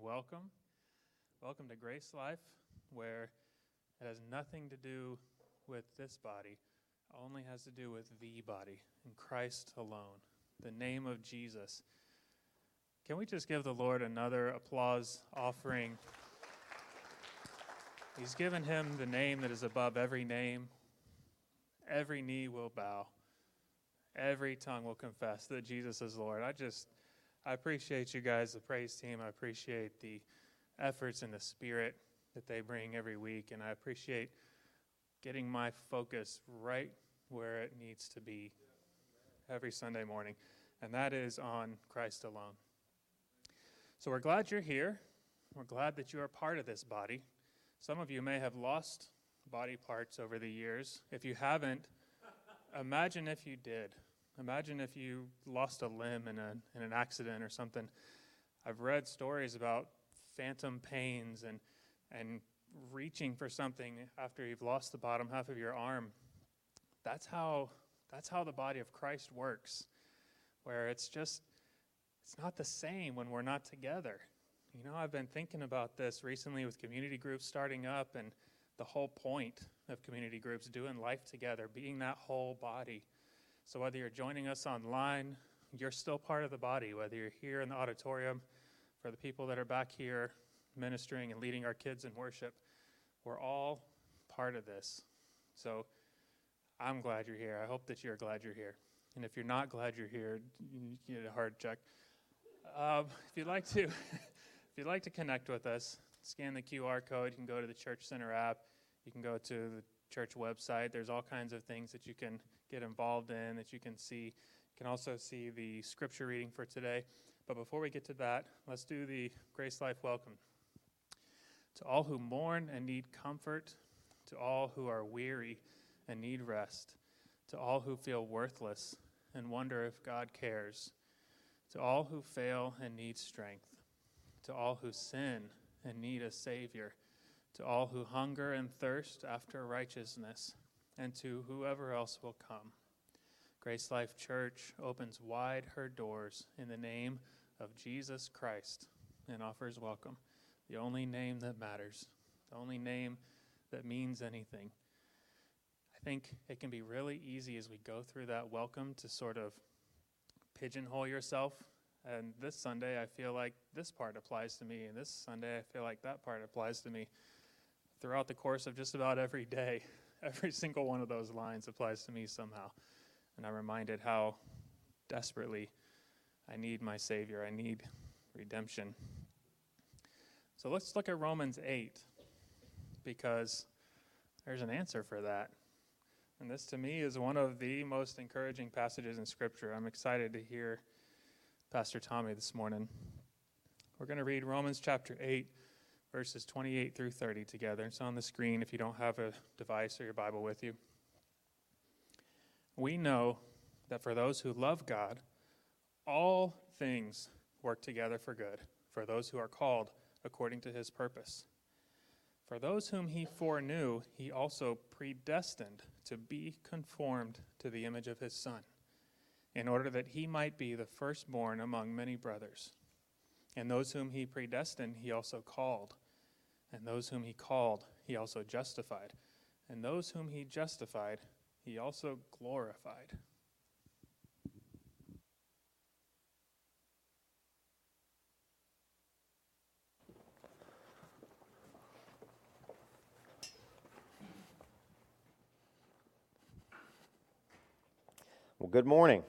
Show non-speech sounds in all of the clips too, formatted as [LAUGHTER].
welcome. Welcome to Grace Life, where it has nothing to do with this body, only has to do with the body, in Christ alone, the name of Jesus. Can we just give the Lord another applause offering? He's given him the name that is above every name. Every knee will bow. Every tongue will confess that Jesus is Lord. I just, I appreciate you guys, the praise team. I appreciate the efforts and the spirit that they bring every week. And I appreciate getting my focus right where it needs to be every Sunday morning, and that is on Christ alone. So we're glad you're here. We're glad that you are part of this body. Some of you may have lost body parts over the years. If you haven't, imagine if you did. Imagine if you lost a limb in, a, in an accident or something. I've read stories about phantom pains and, and reaching for something after you've lost the bottom half of your arm. That's how, that's how the body of Christ works, where it's just, it's not the same when we're not together. You know, I've been thinking about this recently with community groups starting up and the whole point of community groups doing life together, being that whole body. So whether you're joining us online, you're still part of the body, whether you're here in the auditorium, for the people that are back here ministering and leading our kids in worship, we're all part of this. So I'm glad you're here. I hope that you're glad you're here. And if you're not glad you're here, you get a hard check. Um, if you'd like to, [LAUGHS] if you'd like to connect with us, scan the QR code. You can go to the Church Center app. You can go to the church website. There's all kinds of things that you can get involved in that you can see. You can also see the scripture reading for today. But before we get to that, let's do the Grace Life welcome. To all who mourn and need comfort, to all who are weary and need rest, to all who feel worthless and wonder if God cares, to all who fail and need strength, to all who sin and need a Savior, to all who hunger and thirst after righteousness, and to whoever else will come. Grace Life Church opens wide her doors in the name of Jesus Christ and offers welcome, the only name that matters, the only name that means anything. I think it can be really easy as we go through that welcome to sort of pigeonhole yourself. And this Sunday, I feel like this part applies to me, and this Sunday, I feel like that part applies to me. Throughout the course of just about every day, every [LAUGHS] single one of those lines applies to me somehow. And I'm reminded how desperately I need my Savior. I need redemption. So let's look at Romans 8 because there's an answer for that. And this to me is one of the most encouraging passages in Scripture. I'm excited to hear Pastor Tommy this morning. We're going to read Romans chapter 8, verses 28 through 30 together. It's on the screen if you don't have a device or your Bible with you. We know that for those who love God, all things work together for good, for those who are called according to his purpose. For those whom he foreknew, he also predestined to be conformed to the image of his Son, in order that he might be the firstborn among many brothers. And those whom he predestined, he also called. And those whom he called, he also justified. And those whom he justified, he also glorified. Well, good morning.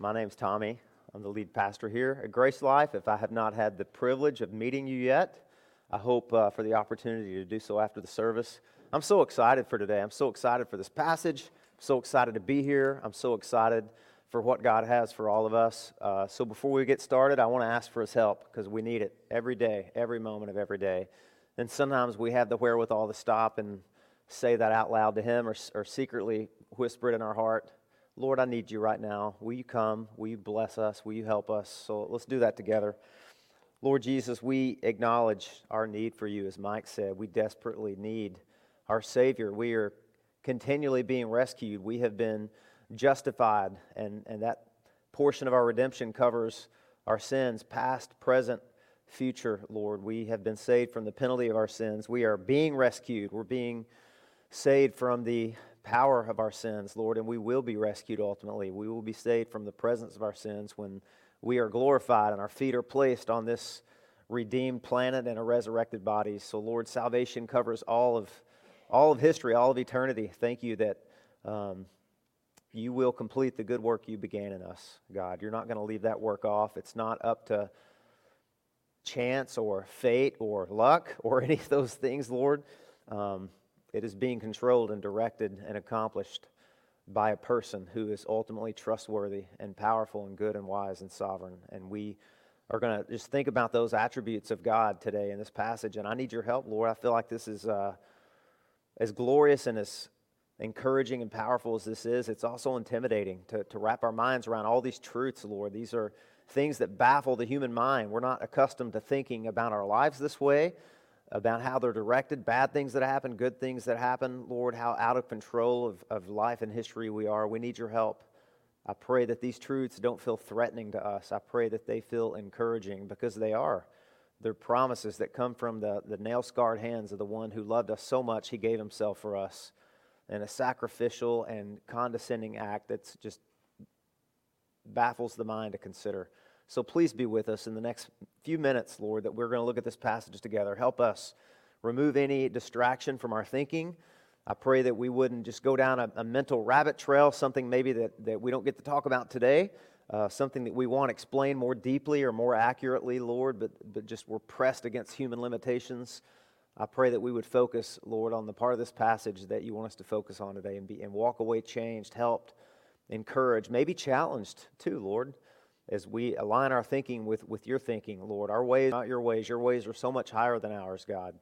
My name's Tommy. I'm the lead pastor here at Grace Life. If I have not had the privilege of meeting you yet, I hope uh, for the opportunity to do so after the service. I'm so excited for today. I'm so excited for this passage. I'm so excited to be here. I'm so excited for what God has for all of us. Uh, so before we get started, I want to ask for His help because we need it every day, every moment of every day. And sometimes we have the wherewithal to stop and say that out loud to Him or, or secretly whisper it in our heart. Lord, I need you right now. Will you come? Will you bless us? Will you help us? So let's do that together. Lord Jesus, we acknowledge our need for you, as Mike said. We desperately need our Savior. We are continually being rescued. We have been justified, and, and that portion of our redemption covers our sins, past, present, future, Lord. We have been saved from the penalty of our sins. We are being rescued. We're being saved from the power of our sins, Lord, and we will be rescued ultimately. We will be saved from the presence of our sins when we are glorified and our feet are placed on this redeemed planet and a resurrected body. So, Lord, salvation covers all of all of history, all of eternity. Thank you that um, you will complete the good work you began in us, God. You're not going to leave that work off. It's not up to chance or fate or luck or [LAUGHS] any of those things, Lord. Um, it is being controlled and directed and accomplished by a person who is ultimately trustworthy and powerful and good and wise and sovereign. And we are going to just think about those attributes of God today in this passage. And I need your help, Lord. I feel like this is uh, as glorious and as encouraging and powerful as this is, it's also intimidating to, to wrap our minds around all these truths, Lord. These are things that baffle the human mind. We're not accustomed to thinking about our lives this way about how they're directed, bad things that happen, good things that happen. Lord, how out of control of, of life and history we are. We need your help. I pray that these truths don't feel threatening to us. I pray that they feel encouraging because they are. They're promises that come from the, the nail scarred hands of the one who loved us so much he gave himself for us in a sacrificial and condescending act that's just baffles the mind to consider. So please be with us in the next few minutes, Lord, that we're going to look at this passage together. Help us remove any distraction from our thinking. I pray that we wouldn't just go down a, a mental rabbit trail, something maybe that, that we don't get to talk about today, uh, something that we want to explain more deeply or more accurately, Lord, but, but just we're pressed against human limitations. I pray that we would focus, Lord, on the part of this passage that you want us to focus on today and, be, and walk away changed, helped, encouraged, maybe challenged too, Lord as we align our thinking with, with your thinking, Lord. Our ways, not your ways. Your ways are so much higher than ours, God.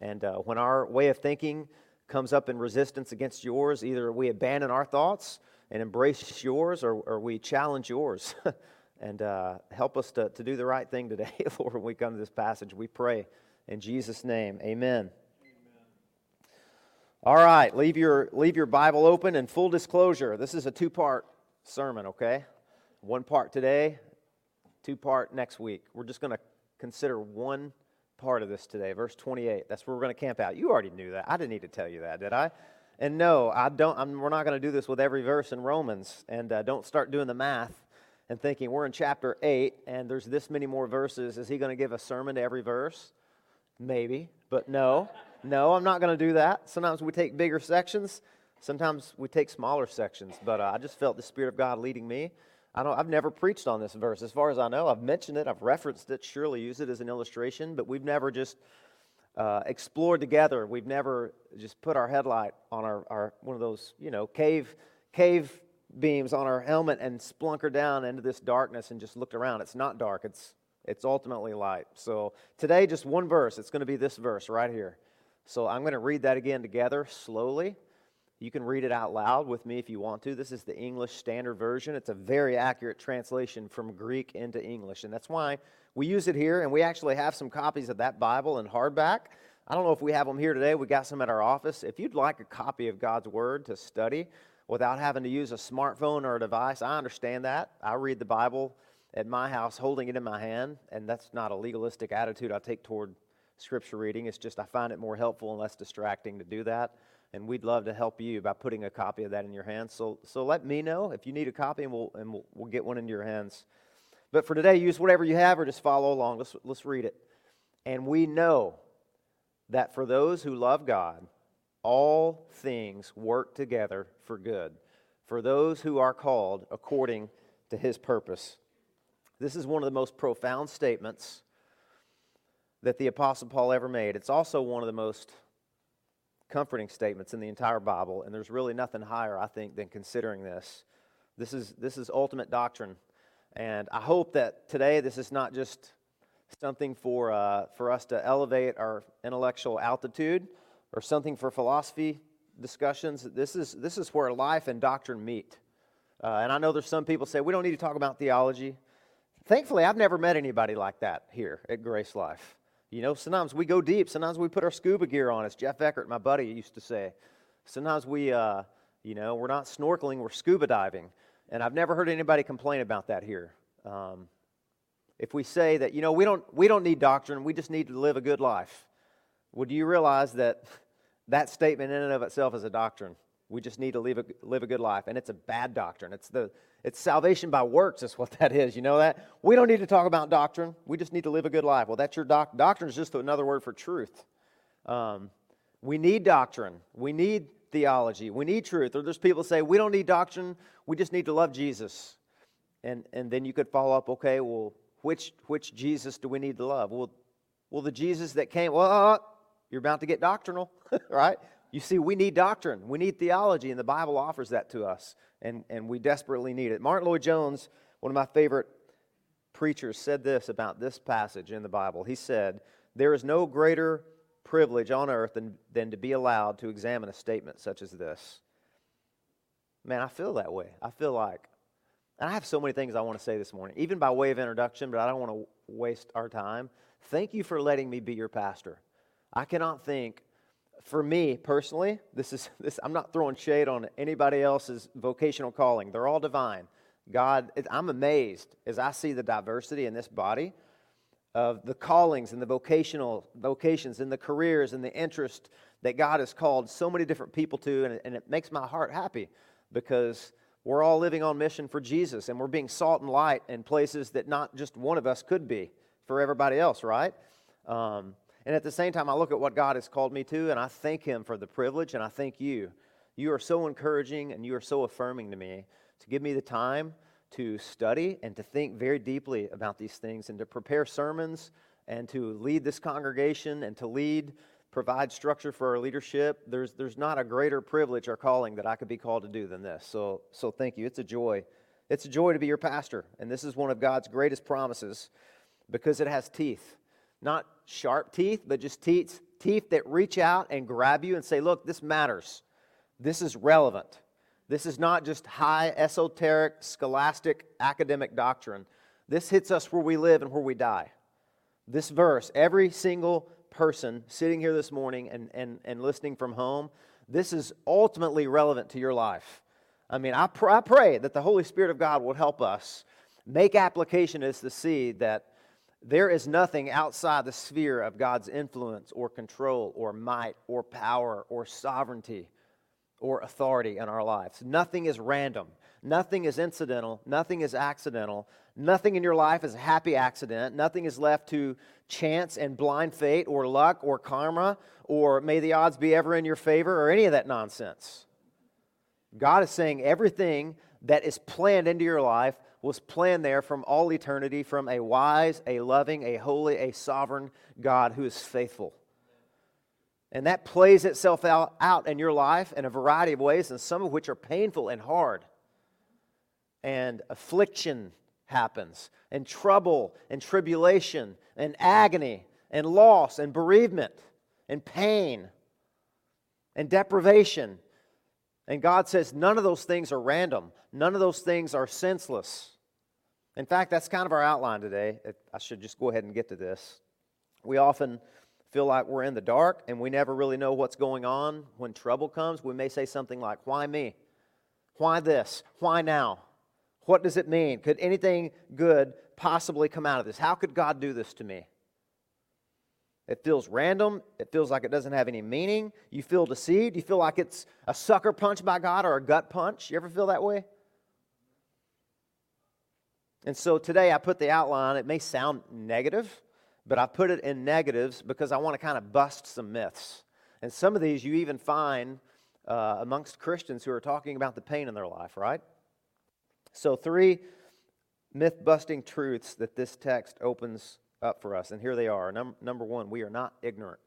And uh, when our way of thinking comes up in resistance against yours, either we abandon our thoughts and embrace yours or, or we challenge yours. [LAUGHS] and uh, help us to, to do the right thing today, [LAUGHS] Lord, when we come to this passage. We pray in Jesus' name. Amen. All right, leave your, leave your Bible open and full disclosure. This is a two part sermon, okay? One part today, two part next week. We're just going to consider one part of this today, verse 28. That's where we're going to camp out. You already knew that. I didn't need to tell you that, did I? And no, I don't. I'm, we're not going to do this with every verse in Romans. And uh, don't start doing the math and thinking we're in chapter 8 and there's this many more verses. Is he going to give a sermon to every verse? Maybe, but no. No, I'm not going to do that. Sometimes we take bigger sections, sometimes we take smaller sections. But uh, I just felt the Spirit of God leading me I don't, I've never preached on this verse. As far as I know, I've mentioned it, I've referenced it, surely use it as an illustration, but we've never just uh, explored together. We've never just put our headlight on our, our one of those, you know, cave, cave beams on our helmet and splunker down into this darkness and just looked around. It's not dark, it's, it's ultimately light. So today, just one verse. It's going to be this verse right here. So I'm going to read that again together slowly. You can read it out loud with me if you want to. This is the English Standard Version. It's a very accurate translation from Greek into English, and that's why we use it here. And we actually have some copies of that Bible in hardback. I don't know if we have them here today. We got some at our office. If you'd like a copy of God's Word to study without having to use a smartphone or a device, I understand that. I read the Bible at my house holding it in my hand, and that's not a legalistic attitude I take toward Scripture reading. It's just I find it more helpful and less distracting to do that and we'd love to help you by putting a copy of that in your hands. So, so let me know if you need a copy, and we'll and we'll, we'll get one into your hands. But for today, use whatever you have, or just follow along. Let's let's read it. And we know that for those who love God, all things work together for good, for those who are called according to His purpose. This is one of the most profound statements that the Apostle Paul ever made. It's also one of the most comforting statements in the entire Bible, and there's really nothing higher, I think, than considering this. This is, this is ultimate doctrine. And I hope that today this is not just something for, uh, for us to elevate our intellectual altitude or something for philosophy discussions. This is, this is where life and doctrine meet. Uh, and I know there's some people say we don't need to talk about theology. Thankfully, I've never met anybody like that here at Grace Life. You know, sometimes we go deep. Sometimes we put our scuba gear on, as Jeff Eckert, my buddy, used to say. Sometimes we, uh, you know, we're not snorkeling, we're scuba diving. And I've never heard anybody complain about that here. Um, if we say that, you know, we don't, we don't need doctrine, we just need to live a good life, would you realize that [LAUGHS] that statement in and of itself is a doctrine? We just need to live a, live a good life. And it's a bad doctrine. It's, the, it's salvation by works, is what that is. You know that? We don't need to talk about doctrine. We just need to live a good life. Well, that's your doc- doctrine, is just another word for truth. Um, we need doctrine. We need theology. We need truth. Or there's people say, we don't need doctrine. We just need to love Jesus. And, and then you could follow up, okay, well, which, which Jesus do we need to love? Well, well, the Jesus that came, well, uh, you're about to get doctrinal, [LAUGHS] right? You see, we need doctrine. We need theology, and the Bible offers that to us, and, and we desperately need it. Martyn Lloyd-Jones, one of my favorite preachers, said this about this passage in the Bible. He said, There is no greater privilege on earth than, than to be allowed to examine a statement such as this. Man, I feel that way. I feel like and I have so many things I want to say this morning, even by way of introduction, but I don't want to waste our time. Thank you for letting me be your pastor. I cannot think, for me personally, this is [LAUGHS] this. I'm not throwing shade on anybody else's vocational calling. They're all divine. God, I'm amazed as I see the diversity in this body of the callings and the vocational vocations and the careers and the interest that God has called so many different people to, and, and it makes my heart happy because we're all living on mission for Jesus, and we're being salt and light in places that not just one of us could be for everybody else, right? Um, and at the same time, I look at what God has called me to, and I thank Him for the privilege, and I thank you. You are so encouraging and you are so affirming to me to give me the time to study and to think very deeply about these things and to prepare sermons and to lead this congregation and to lead provide structure for our leadership. There's, there's not a greater privilege or calling that I could be called to do than this. So, so thank you. It's a joy. It's a joy to be your pastor. And this is one of God's greatest promises because it has teeth. Not sharp teeth, but just teeth, teeth that reach out and grab you and say, look, this matters. This is relevant. This is not just high esoteric, scholastic, academic doctrine. This hits us where we live and where we die. This verse, every single person sitting here this morning and, and, and listening from home, this is ultimately relevant to your life. I mean, I, pr- I pray that the Holy Spirit of God will help us make application as to see that there is nothing outside the sphere of God's influence or control or might or power or sovereignty or authority in our lives. Nothing is random. Nothing is incidental. Nothing is accidental. Nothing in your life is a happy accident. Nothing is left to chance and blind fate or luck or karma or may the odds be ever in your favor or any of that nonsense. God is saying everything that is planned into your life was planned there from all eternity from a wise, a loving, a holy, a sovereign God who is faithful. And that plays itself out, out in your life in a variety of ways, and some of which are painful and hard. And affliction happens, and trouble, and tribulation, and agony, and loss, and bereavement, and pain, and deprivation. And God says none of those things are random, none of those things are senseless. In fact, that's kind of our outline today. I should just go ahead and get to this. We often feel like we're in the dark and we never really know what's going on. When trouble comes, we may say something like, Why me? Why this? Why now? What does it mean? Could anything good possibly come out of this? How could God do this to me? It feels random. It feels like it doesn't have any meaning. You feel deceived. You feel like it's a sucker punch by God or a gut punch. You ever feel that way? And so today I put the outline. It may sound negative, but I put it in negatives because I want to kind of bust some myths. And some of these you even find uh, amongst Christians who are talking about the pain in their life, right? So, three myth busting truths that this text opens up for us. And here they are. Num- number one, we are not ignorant.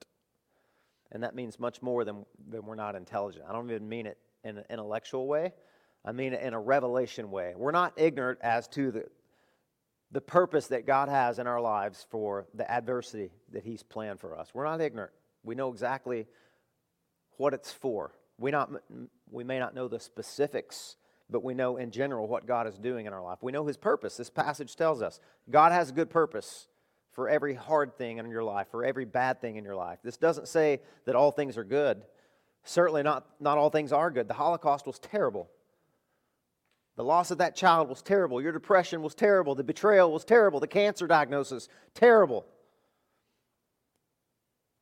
And that means much more than, than we're not intelligent. I don't even mean it in an intellectual way, I mean it in a revelation way. We're not ignorant as to the, the purpose that God has in our lives for the adversity that He's planned for us. We're not ignorant. We know exactly what it's for. We, not, we may not know the specifics but we know in general what God is doing in our life. We know His purpose. This passage tells us God has a good purpose for every hard thing in your life, for every bad thing in your life. This doesn't say that all things are good. Certainly, not, not all things are good. The Holocaust was terrible. The loss of that child was terrible. Your depression was terrible. The betrayal was terrible. The cancer diagnosis, terrible.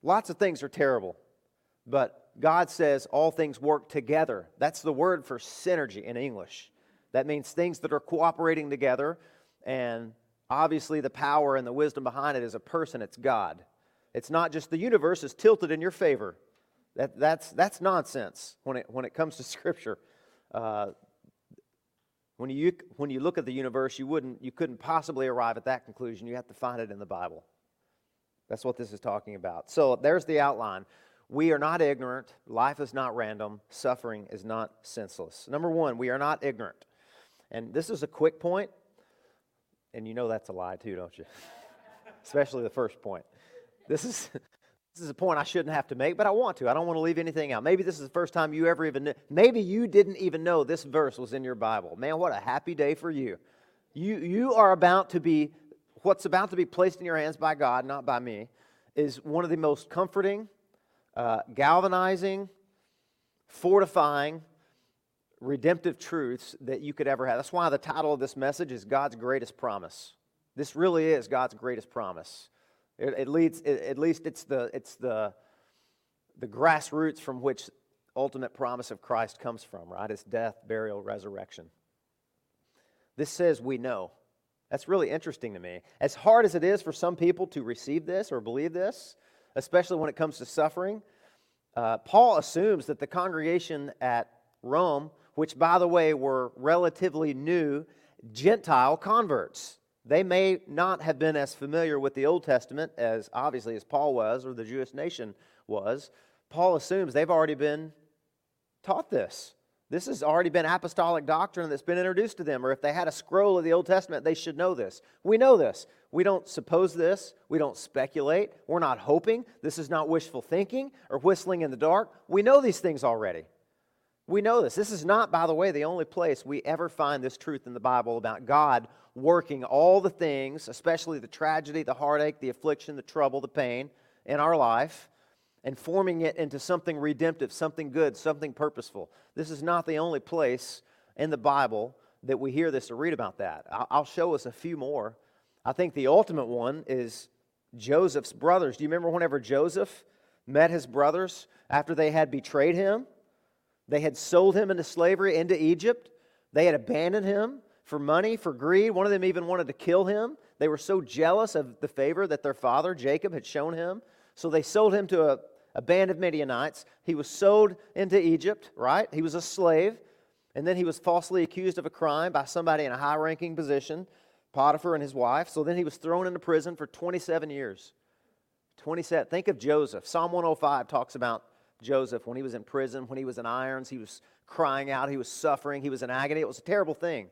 Lots of things are terrible. But God says all things work together. That's the word for synergy in English. That means things that are cooperating together. And obviously, the power and the wisdom behind it is a person, it's God. It's not just the universe is tilted in your favor. That, that's, that's nonsense when it, when it comes to [LAUGHS] Scripture. Uh, when you, when you look at the universe, you, wouldn't, you couldn't possibly arrive at that conclusion. You have to find it in the Bible. That's what this is talking about. So there's the outline. We are not ignorant. Life is not random. Suffering is not senseless. Number one, we are not ignorant. And this is a quick point, and you know that's a lie too, don't you? [LAUGHS] Especially the first point. This is, [LAUGHS] this is a point I shouldn't have to make, but I want to. I don't want to leave anything out. Maybe this is the first time you ever even. Maybe you didn't even know this verse was in your Bible. Man, what a happy day for you. You, you are about to be, what's about to be placed in your hands by God, not by me, is one of the most comforting, uh, galvanizing, fortifying, redemptive truths that you could ever have. That's why the title of this message is God's Greatest Promise. This really is God's greatest promise. It, it leads, it, at least it's the, it's the, the grassroots from which ultimate promise of Christ comes from, right? It's death, burial, resurrection. This says we know. That's really interesting to me. As hard as it is for some people to receive this or believe this, especially when it comes to suffering, uh, Paul assumes that the congregation at Rome, which by the way were relatively new Gentile converts, they may not have been as familiar with the Old Testament as obviously as Paul was or the Jewish nation was. Paul assumes they've already been taught this. This has already been apostolic doctrine that's been introduced to them, or if they had a scroll of the Old Testament, they should know this. We know this. We don't suppose this. We don't speculate. We're not hoping. This is not wishful thinking or whistling in the dark. We know these things already. We know this. This is not, by the way, the only place we ever find this truth in the Bible about God working all the things, especially the tragedy, the heartache, the affliction, the trouble, the pain in our life, and forming it into something redemptive, something good, something purposeful. This is not the only place in the Bible that we hear this or read about that. I'll show us a few more. I think the ultimate one is Joseph's brothers. Do you remember whenever Joseph met his brothers after they had betrayed him? They had sold him into slavery into Egypt. They had abandoned him for money, for greed. One of them even wanted to kill him. They were so jealous of the favor that their father, Jacob, had shown him. So they sold him to a, a band of Midianites. He was sold into Egypt, right? He was a slave. And then he was falsely accused of a crime by somebody in a high ranking position, Potiphar and his wife. So then he was thrown into prison for 27 years. 27. Think of Joseph. Psalm 105 talks about Joseph when he was in prison, when he was in irons. He was crying out, he was suffering, he was in agony. It was a terrible thing.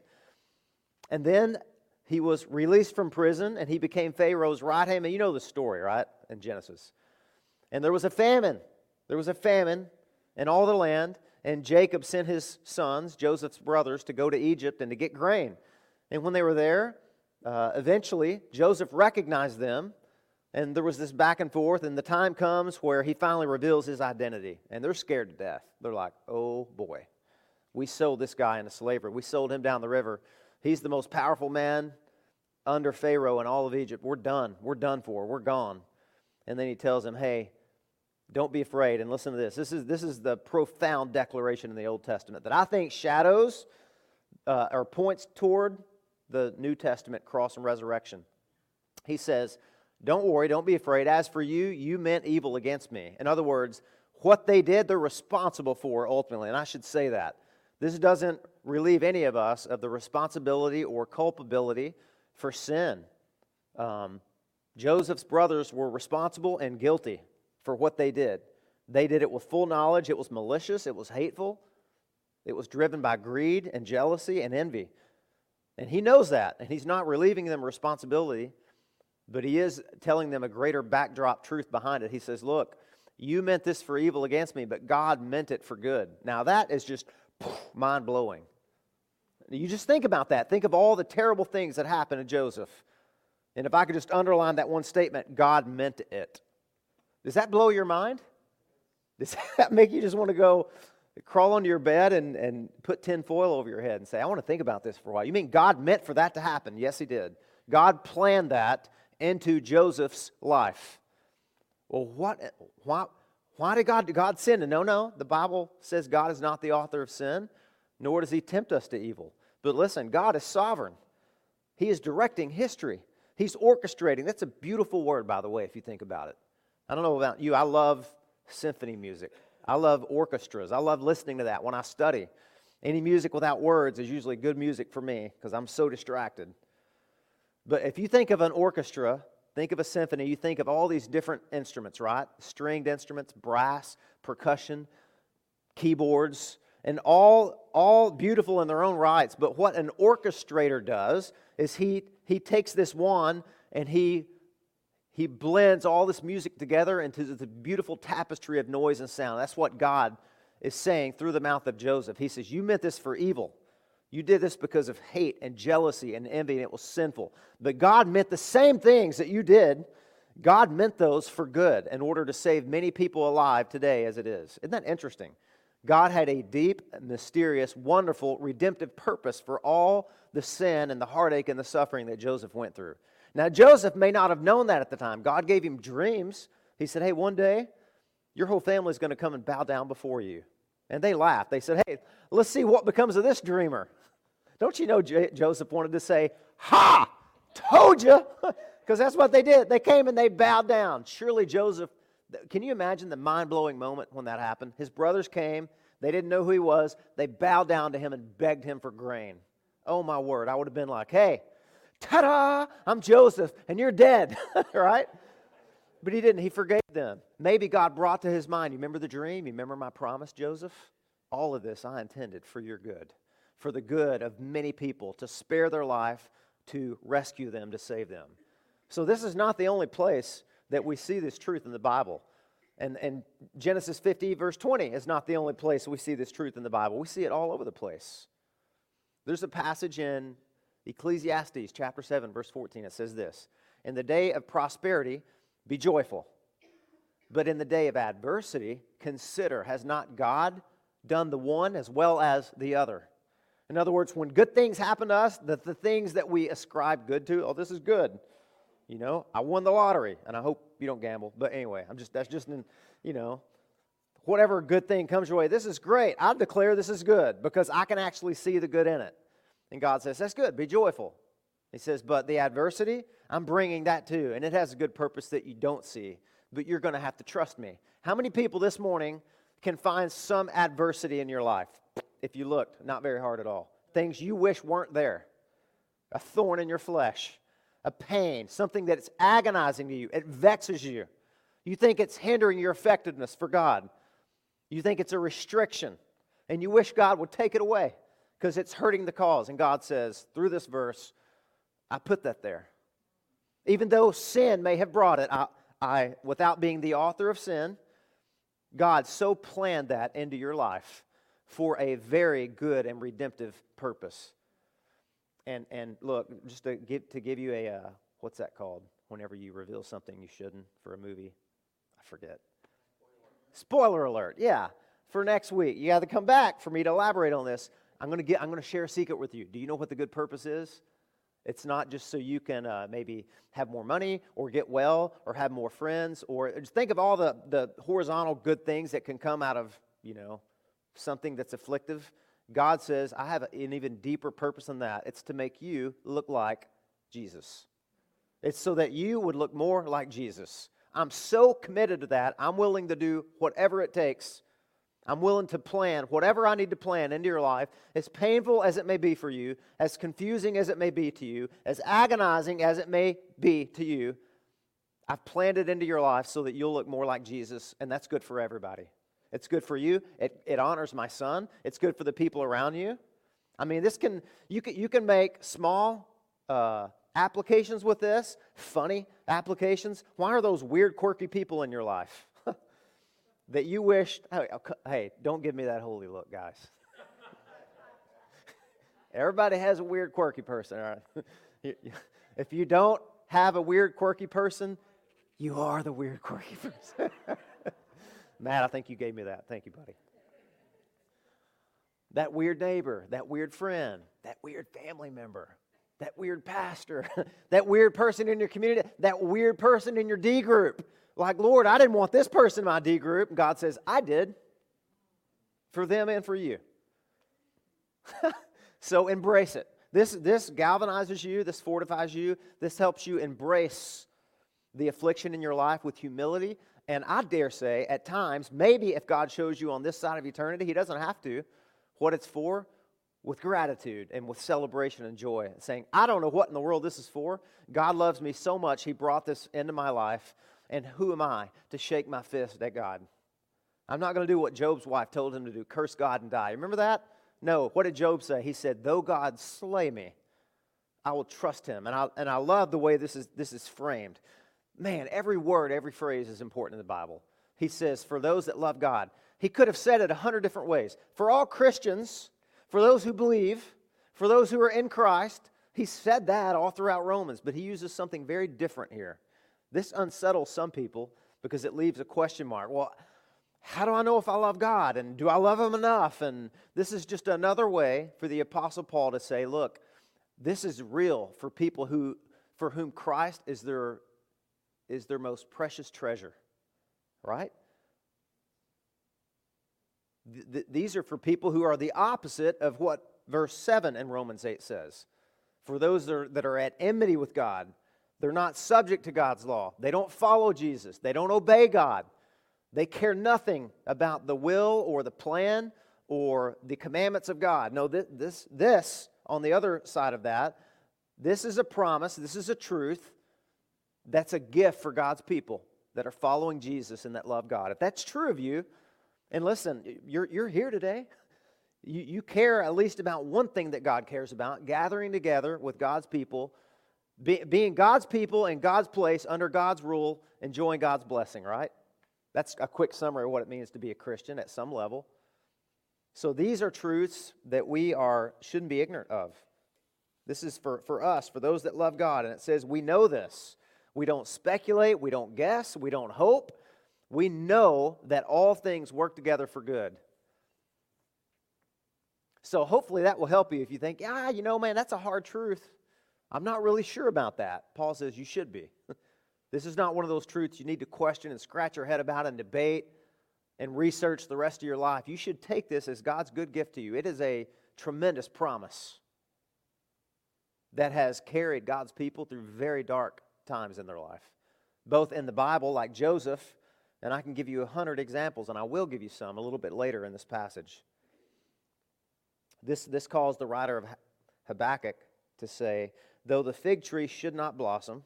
And then he was released from prison and he became Pharaoh's right hand man. You know the story, right? In Genesis. And there was a famine. There was a famine in all the land. And Jacob sent his sons, Joseph's brothers, to go to Egypt and to get grain. And when they were there, uh, eventually Joseph recognized them. And there was this back and forth. And the time comes where he finally reveals his identity. And they're scared to death. They're like, oh boy, we sold this guy into slavery. We sold him down the river. He's the most powerful man under Pharaoh in all of Egypt. We're done. We're done for. We're gone. And then he tells him, hey, don't be afraid. And listen to this. This is, this is the profound declaration in the Old Testament that I think shadows uh, or points toward the New Testament cross and resurrection. He says, Don't worry, don't be afraid. As for you, you meant evil against me. In other words, what they did, they're responsible for ultimately. And I should say that. This doesn't relieve any of us of the responsibility or culpability for sin. Um, Joseph's brothers were responsible and guilty for what they did. They did it with full knowledge. It was malicious, it was hateful, it was driven by greed and jealousy and envy. And he knows that, and he's not relieving them responsibility, but he is telling them a greater backdrop truth behind it. He says, Look, you meant this for evil against me, but God meant it for good. Now, that is just mind blowing. You just think about that. Think of all the terrible things that happened to Joseph. And if I could just underline that one statement, God meant it. Does that blow your mind? Does [LAUGHS] that make you just want to go, crawl under your bed and, and put tin foil over your head and say, I want to think about this for a while. You mean God meant for that to happen? Yes, He did. God planned that into Joseph's life. Well, what, why, why did God, God sin? No, no, the Bible says God is not the author of sin, nor does He tempt us to evil. But listen, God is sovereign. He is directing history. He's orchestrating. That's a beautiful word, by the way, if you think about it. I don't know about you. I love symphony music. I love orchestras. I love listening to that when I study. Any music without words is usually good music for me because I'm so distracted. But if you think of an orchestra, think of a symphony, you think of all these different instruments, right? Stringed instruments, brass, percussion, keyboards, and all, all beautiful in their own rights. But what an orchestrator does is he, he takes this one and he he blends all this music together into the beautiful tapestry of noise and sound. That's what God is saying through the mouth of Joseph. He says, You meant this for evil. You did this because of hate and jealousy and envy, and it was sinful. But God meant the same things that you did. God meant those for good in order to save many people alive today as it is. Isn't that interesting? God had a deep, mysterious, wonderful, redemptive purpose for all the sin and the heartache and the suffering that Joseph went through. Now, Joseph may not have known that at the time. God gave him dreams. He said, Hey, one day, your whole family is going to come and bow down before you. And they laughed. They said, Hey, let's see what becomes of this dreamer. Don't you know J- Joseph wanted to say, Ha! Told you! [LAUGHS] Because that's what they did. They came and they bowed down. Surely Joseph, can you imagine the mind blowing moment when that happened? His brothers came. They didn't know who he was. They bowed down to him and begged him for grain. Oh, my word. I would have been like, Hey, ta da, I'm Joseph, and you're dead, [LAUGHS] right? But he didn't. He forgave them. Maybe God brought to his mind, you remember the dream? You remember my promise, Joseph? All of this I intended for your good, for the good of many people, to spare their life, to rescue them, to save them. So this is not the only place that we see this truth in the Bible. And, and Genesis 50, verse 20, is not the only place we see this truth in the Bible. We see it all over the place. There's a passage in Ecclesiastes chapter 7, verse 14, it says this In the day of prosperity, be joyful. But in the day of adversity, consider has not God done the one as well as the other? In other words, when good things happen to us, the, the things that we ascribe good to, oh, this is good. You know, I won the lottery, and I hope you don't gamble. But anyway, I'm just that's just an, you know, whatever good thing comes your way. This is great. I declare this is good because I can actually see the good in it. And God says, That's good, be joyful. He says, But the adversity, I'm bringing that too. And it has a good purpose that you don't see, but you're going to have to trust me. How many people this morning can find some adversity in your life? If you looked, not very hard at all. Things you wish weren't there. A thorn in your flesh, a pain, something that's agonizing to you, it vexes you. You think it's hindering your effectiveness for God. You think it's a restriction, and you wish God would take it away because it's hurting the cause. And God says, through this verse, I put that there. Even though sin may have brought it, I, I, without being the author of sin, God so planned that into your life for a very good and redemptive purpose. And, and look, just to give, to give you a, uh, what's that called? Whenever you reveal something you shouldn't for a movie, I forget. Spoiler alert, yeah. For next week, you got to come back for me to elaborate on this. I'm going to get I'm going to share a secret with you. Do you know what the good purpose is? It's not just so you can uh, maybe have more money or get well or have more friends or just think of all the, the horizontal good things that can come out of, you know, something that's afflictive. God says, I have an even deeper purpose than that. It's to make you look like Jesus. It's so that you would look more like Jesus. I'm so committed to that. I'm willing to do whatever it takes I'm willing to plan whatever I need to plan into your life, as painful as it may be for you, as confusing as it may be to you, as agonizing as it may be to you. I've planned it into your life so that you'll look more like Jesus, and that's good for everybody. It's good for you. It, it honors my son. It's good for the people around you. I mean, this can you can you can make small uh, applications with this, funny applications. Why are those weird, quirky people in your life? [LAUGHS] that you wished, hey, hey, don't give me that holy look, guys. [LAUGHS] Everybody has a weird, quirky person, all right? [LAUGHS] if you don't have a weird, quirky person, you are the weird, quirky person. Matt, I think you gave me that. Thank you, buddy. that weird neighbor, that weird friend, that weird family member, that weird pastor, [LAUGHS] that weird person in your community, that weird person in your D group. Like, Lord, I didn't want this person in my D group. God says, I did for them and for you. [LAUGHS] so embrace it. This, this galvanizes you, this fortifies you, this helps you embrace the affliction in your life with humility. And I dare say, at times, maybe if God shows you on this side of eternity, He doesn't have to, what it's for, with gratitude and with celebration and joy, saying, I don't know what in the world this is for. God loves me so much, He brought this into my life. And who am I to shake my fist at God? I'm not going to do what Job's wife told him to do curse God and die. Remember that? No. What did Job say? He said, Though God slay me, I will trust him. And I, and I love the way this is, this is framed. Man, every word, every phrase is important in the Bible. He says, For those that love God. He could have said it a hundred different ways. For all Christians, for those who believe, for those who are in Christ, he said that all throughout Romans, but he uses something very different here. This unsettles some people because it leaves a question mark. Well, how do I know if I love God? And do I love Him enough? And this is just another way for the Apostle Paul to say, look, this is real for people who, for whom Christ is their, is their most precious treasure, right? Th- th- these are for people who are the opposite of what verse 7 in Romans 8 says. For those that are, that are at enmity with God, they're not subject to God's law. They don't follow Jesus. They don't obey God. They care nothing about the will or the plan or the commandments of God. No, this, this, this, on the other side of that, this is a promise, this is a truth that's a gift for God's people that are following Jesus and that love God. If that's true of you, and listen, you're, you're here today. You, you care at least about one thing that God cares about gathering together with God's people, be, being God's people in God's place under God's rule, enjoying God's blessing, right? That's a quick summary of what it means to be a Christian at some level. So these are truths that we are shouldn't be ignorant of. This is for, for us, for those that love God. And it says, we know this. We don't speculate, we don't guess, we don't hope. We know that all things work together for good. So hopefully that will help you if you think, ah, you know, man, that's a hard truth. I'm not really sure about that. Paul says you should be. [LAUGHS] This is not one of those truths you need to question and scratch your head about and debate and research the rest of your life. You should take this as God's good gift to you. It is a tremendous promise that has carried God's people through very dark times in their life, both in the Bible, like Joseph, and I can give you a hundred examples, and I will give you some a little bit later in this passage. This, this caused the writer of Habakkuk to say, Though the fig tree should not blossom,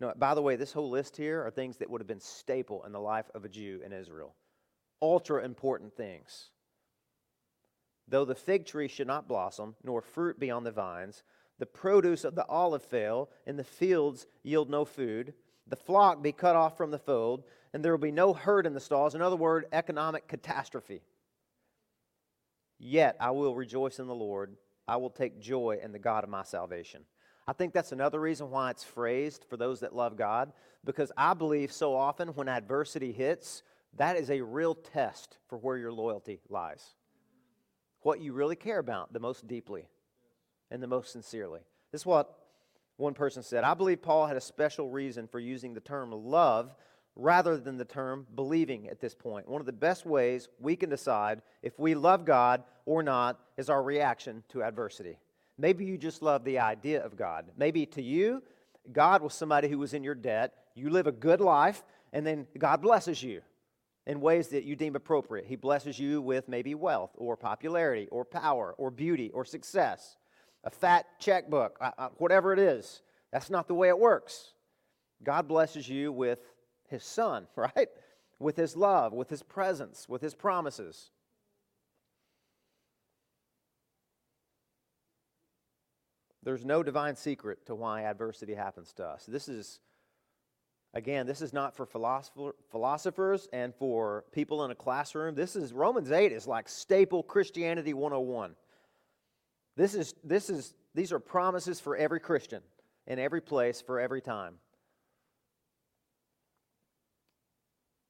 no, by the way, this whole list here are things that would have been staple in the life of a Jew in Israel. Ultra important things. Though the fig tree should not blossom, nor fruit be on the vines, the produce of the olive fail, and the fields yield no food, the flock be cut off from the fold, and there will be no herd in the stalls. In other words, economic catastrophe. Yet I will rejoice in the Lord. I will take joy in the God of my salvation. I think that's another reason why it's phrased for those that love God, because I believe so often when adversity hits, that is a real test for where your loyalty lies. What you really care about the most deeply and the most sincerely. This is what one person said. I believe Paul had a special reason for using the term love rather than the term believing at this point. One of the best ways we can decide if we love God or not is our reaction to adversity. Maybe you just love the idea of God. Maybe to you, God was somebody who was in your debt. You live a good life, and then God blesses you in ways that you deem appropriate. He blesses you with maybe wealth or popularity or power or beauty or success, a fat checkbook, uh, uh, whatever it is. That's not the way it works. God blesses you with His Son, [LAUGHS] right? With His love, with His presence, with His promises. There's no divine secret to why adversity happens to us. This is, again, this is not for philosopher, philosophers and for people in a classroom. This is, Romans 8 is like staple Christianity 101. This is, this is, these are promises for every Christian in every place for every time.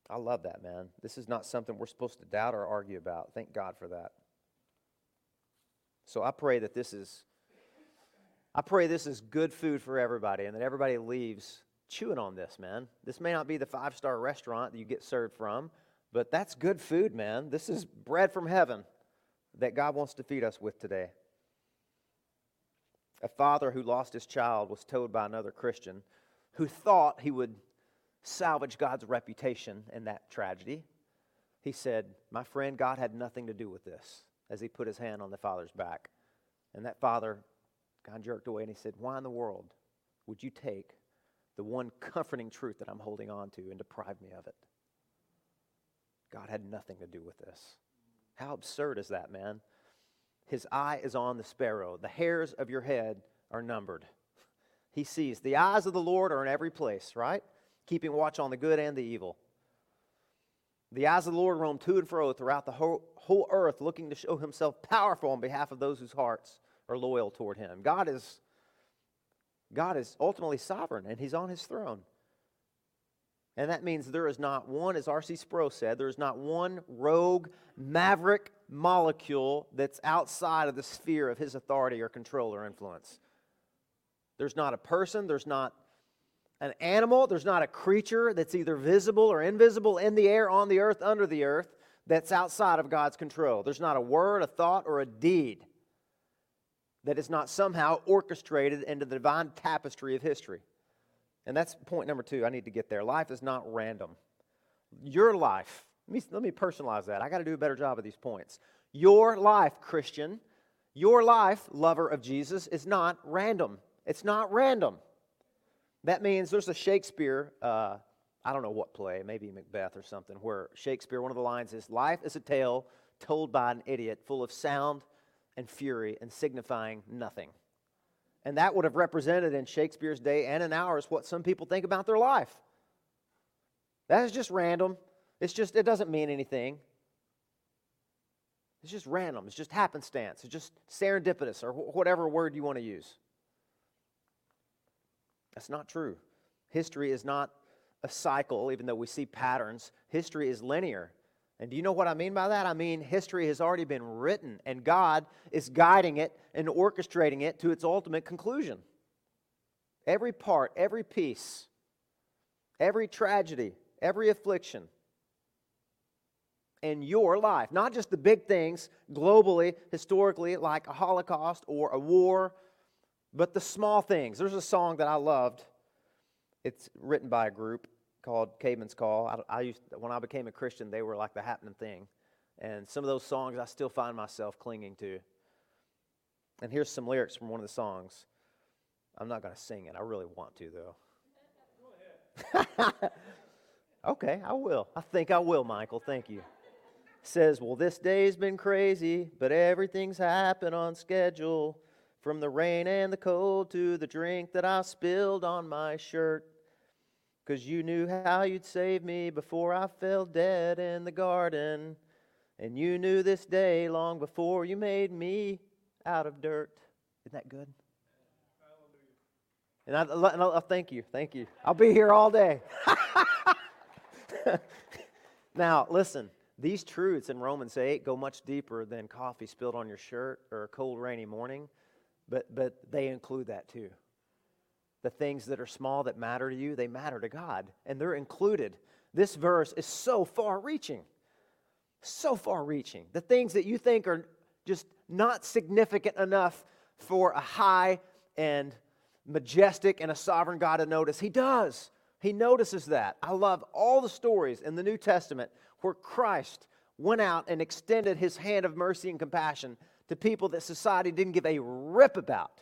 I love that, man. This is not something we're supposed to doubt or argue about. Thank God for that. So I pray that this is I pray this is good food for everybody and that everybody leaves chewing on this, man. This may not be the five-star restaurant that you get served from, but that's good food, man. This is bread from heaven that God wants to feed us with today. A father who lost his child was told by another Christian who thought he would salvage God's reputation in that tragedy. He said, My friend, God had nothing to do with this, as he put his hand on the father's back. And that father God jerked away and he said, Why in the world would you take the one comforting truth that I'm holding on to and deprive me of it? God had nothing to do with this. How absurd is that, man? His eye is on the sparrow. The hairs of your head are numbered. [LAUGHS] He sees. The eyes of the Lord are in every place, right? Keeping watch on the good and the evil. The eyes of the Lord roam to and fro throughout the whole, whole earth, looking to show himself powerful on behalf of those whose hearts are loyal toward him. God is, God is ultimately sovereign, and he's on his throne. And that means there is not one, as R.C. Sproul said, there is not one rogue, maverick molecule that's outside of the sphere of his authority or control or influence. There's not a person, there's not an animal, there's not a creature that's either visible or invisible in the air, on the earth, under the earth, that's outside of God's control. There's not a word, a thought, or a deed that is not somehow orchestrated into the divine tapestry of history. And that's point number two. I need to get there. Life is not random. Your life, let me, let me personalize that. I got to do a better job of these points. Your life, Christian, your life, lover of Jesus, is not random. It's not random. That means there's a Shakespeare, uh, I don't know what play, maybe Macbeth or something, where Shakespeare, one of the lines is Life is a tale told by an idiot, full of sound and fury and signifying nothing. And that would have represented in Shakespeare's day and in ours what some people think about their life. That is just random. It's just, it doesn't mean anything. It's just random. It's just happenstance. It's just serendipitous or wh- whatever word you want to use. That's not true. History is not a cycle, even though we see patterns. History is linear. And do you know what I mean by that? I mean, history has already been written, and God is guiding it and orchestrating it to its ultimate conclusion. Every part, every piece, every tragedy, every affliction in your life, not just the big things globally, historically, like a Holocaust or a war, but the small things. There's a song that I loved. It's written by a group called Caedmon's Call. I, I used when I became a Christian, they were like the happening thing, and some of those songs I still find myself clinging to. And here's some lyrics from one of the songs. I'm not going to sing it. I really want to though. [LAUGHS] okay, I will. I think I will, Michael. Thank you. Says, "Well, this day's been crazy, but everything's happened on schedule." From the rain and the cold to the drink that I spilled on my shirt because you knew how you'd save me before I fell dead in the garden. And you knew this day long before you made me out of dirt. Isn't that good? And I, and I, oh, thank you, thank you. I'll be here all day. [LAUGHS] now, listen, these truths in Romans 8 go much deeper than coffee spilled on your shirt or a cold, rainy morning, but, but they include that too the things that are small that matter to you, they matter to God, and they're included. This verse is so far reaching. So far reaching. The things that you think are just not significant enough for a high and majestic and a sovereign God to notice, He does. He notices that. I love all the stories in the New Testament where Christ went out and extended His hand of mercy and compassion to people that society didn't give a rip about.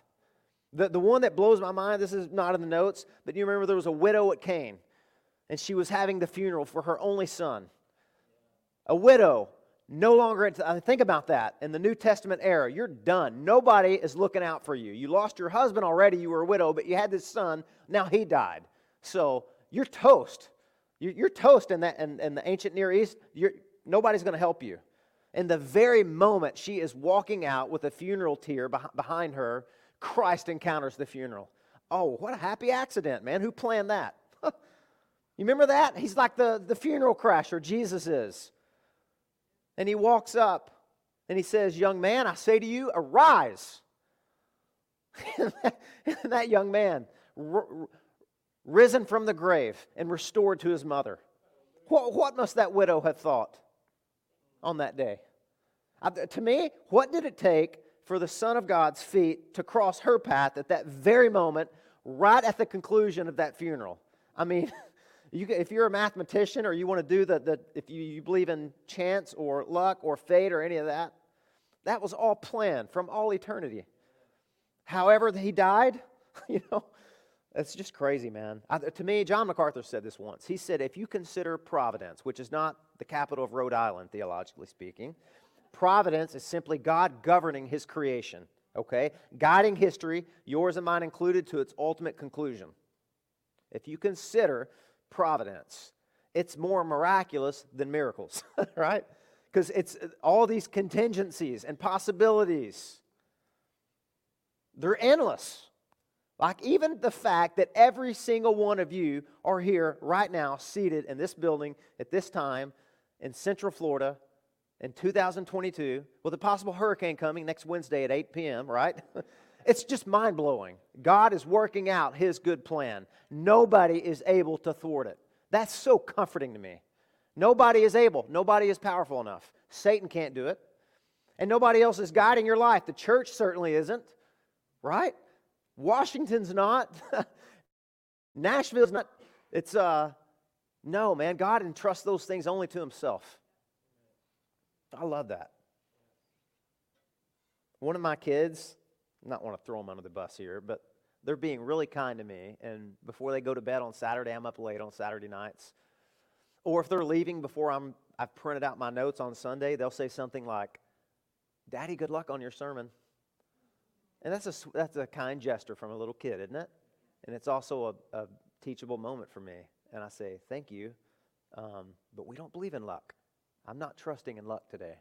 The, the one that blows my mind, this is not in the notes, but you remember there was a widow at Nain, and she was having the funeral for her only son. A widow, no longer, think about that in the New Testament era, you're done. Nobody is looking out for you. You lost your husband already, you were a widow, but you had this son, now he died. So you're toast. You're toast in, that, in, in the ancient Near East. You're, nobody's going to help you. In the very moment she is walking out with a funeral tear behind her, Christ encounters the funeral. Oh, what a happy accident, man. Who planned that? [LAUGHS] you remember that? He's like the, the funeral crasher, Jesus is. And he walks up And he says, Young man, I say to you, arise. [LAUGHS] and that young man, r- risen from the grave and restored to his mother. What, what must that widow have thought on that day? Uh, to me, what did it take for the Son of God's feet to cross her path at that very moment, right at the conclusion of that funeral? I mean, [LAUGHS] you, if you're a mathematician or you want to do the, the if you, you believe in chance or luck or fate or any of that, that was all planned from all eternity. However, he died, [LAUGHS] you know, it's just crazy, man. I, to me, John MacArthur said this once. He said, if you consider Providence, which is not the capital of Rhode Island, theologically speaking, Providence is simply God governing his creation, okay? Guiding history, yours and mine included, to its ultimate conclusion. If you consider Providence, it's more miraculous than miracles, [LAUGHS] right? Because it's uh, all these contingencies and possibilities. They're endless. Like, even the fact that every single one of you are here right now, seated in this building at this time in Central Florida in 2022 with a possible hurricane coming next Wednesday at 8 p.m., right? [LAUGHS] it's just mind blowing. God is working out His good plan. Nobody is able to thwart it. That's so comforting to me. Nobody is able, nobody is powerful enough. Satan can't do it. And nobody else is guiding your life. The church certainly isn't, right? Washington's not. [LAUGHS] Nashville's not. It's, uh, no, man, God entrusts those things only to himself. I love that. One of my kids, not want to throw them under the bus here, but they're being really kind to me. And before they go to bed on Saturday, I'm up late on Saturday nights. Or if they're leaving before I'm, I've printed out my notes on Sunday, they'll say something like, Daddy, good luck on your sermon. And that's a, that's a kind gesture from a little kid, isn't it? And it's also a, a teachable moment for me. And I say, Thank you. Um, but we don't believe in luck. I'm not trusting in luck today.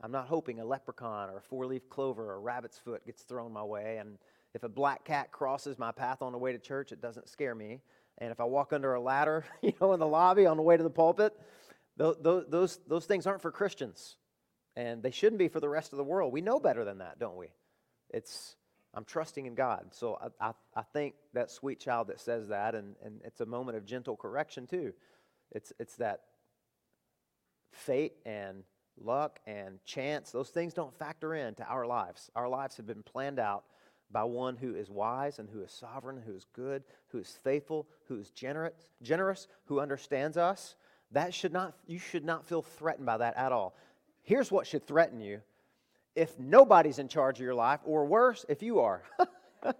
I'm not hoping a leprechaun or a four leaf clover or a rabbit's foot gets thrown my way. And if a black cat crosses my path on the way to church, it doesn't scare me. And if I walk under a ladder, [LAUGHS] you know, in the lobby on the way to the pulpit, those, those, those things aren't for Christians. And they shouldn't be for the rest of the world. We know better than that, don't we? It's I'm trusting in God. So I, I, I think that sweet child that says that, and, and it's a moment of gentle correction too. It's, it's that fate and luck and chance, those things don't factor into our lives. Our lives have been planned out by one who is wise and who is sovereign, who is good, who is faithful, who is generous, generous, who understands us. That should not you should not feel threatened by that at all. Here's what should threaten you if nobody's in charge of your life, or worse, if you are. [LAUGHS]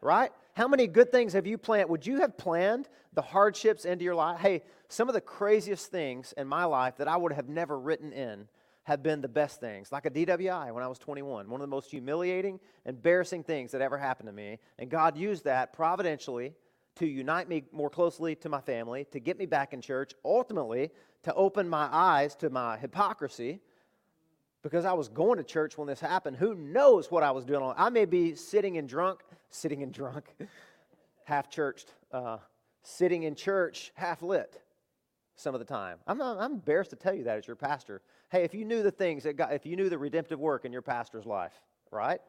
right? How many good things have you planned? Would you have planned the hardships into your life? Hey, some of the craziest things in my life that I would have never written in have been the best things, like a DWI when I was 21, one of the most humiliating, embarrassing things that ever happened to me. And God used that providentially to unite me more closely to my family, to get me back in church, ultimately to open my eyes to my hypocrisy because I was going to church when this happened. Who knows what I was doing? I may be sitting and drunk, sitting and drunk, [LAUGHS] half churched, uh, sitting in church, half lit some of the time. I'm, not, I'm embarrassed to tell you that as your pastor. Hey, if you knew the things that God, if you knew the redemptive work in your pastor's life, right?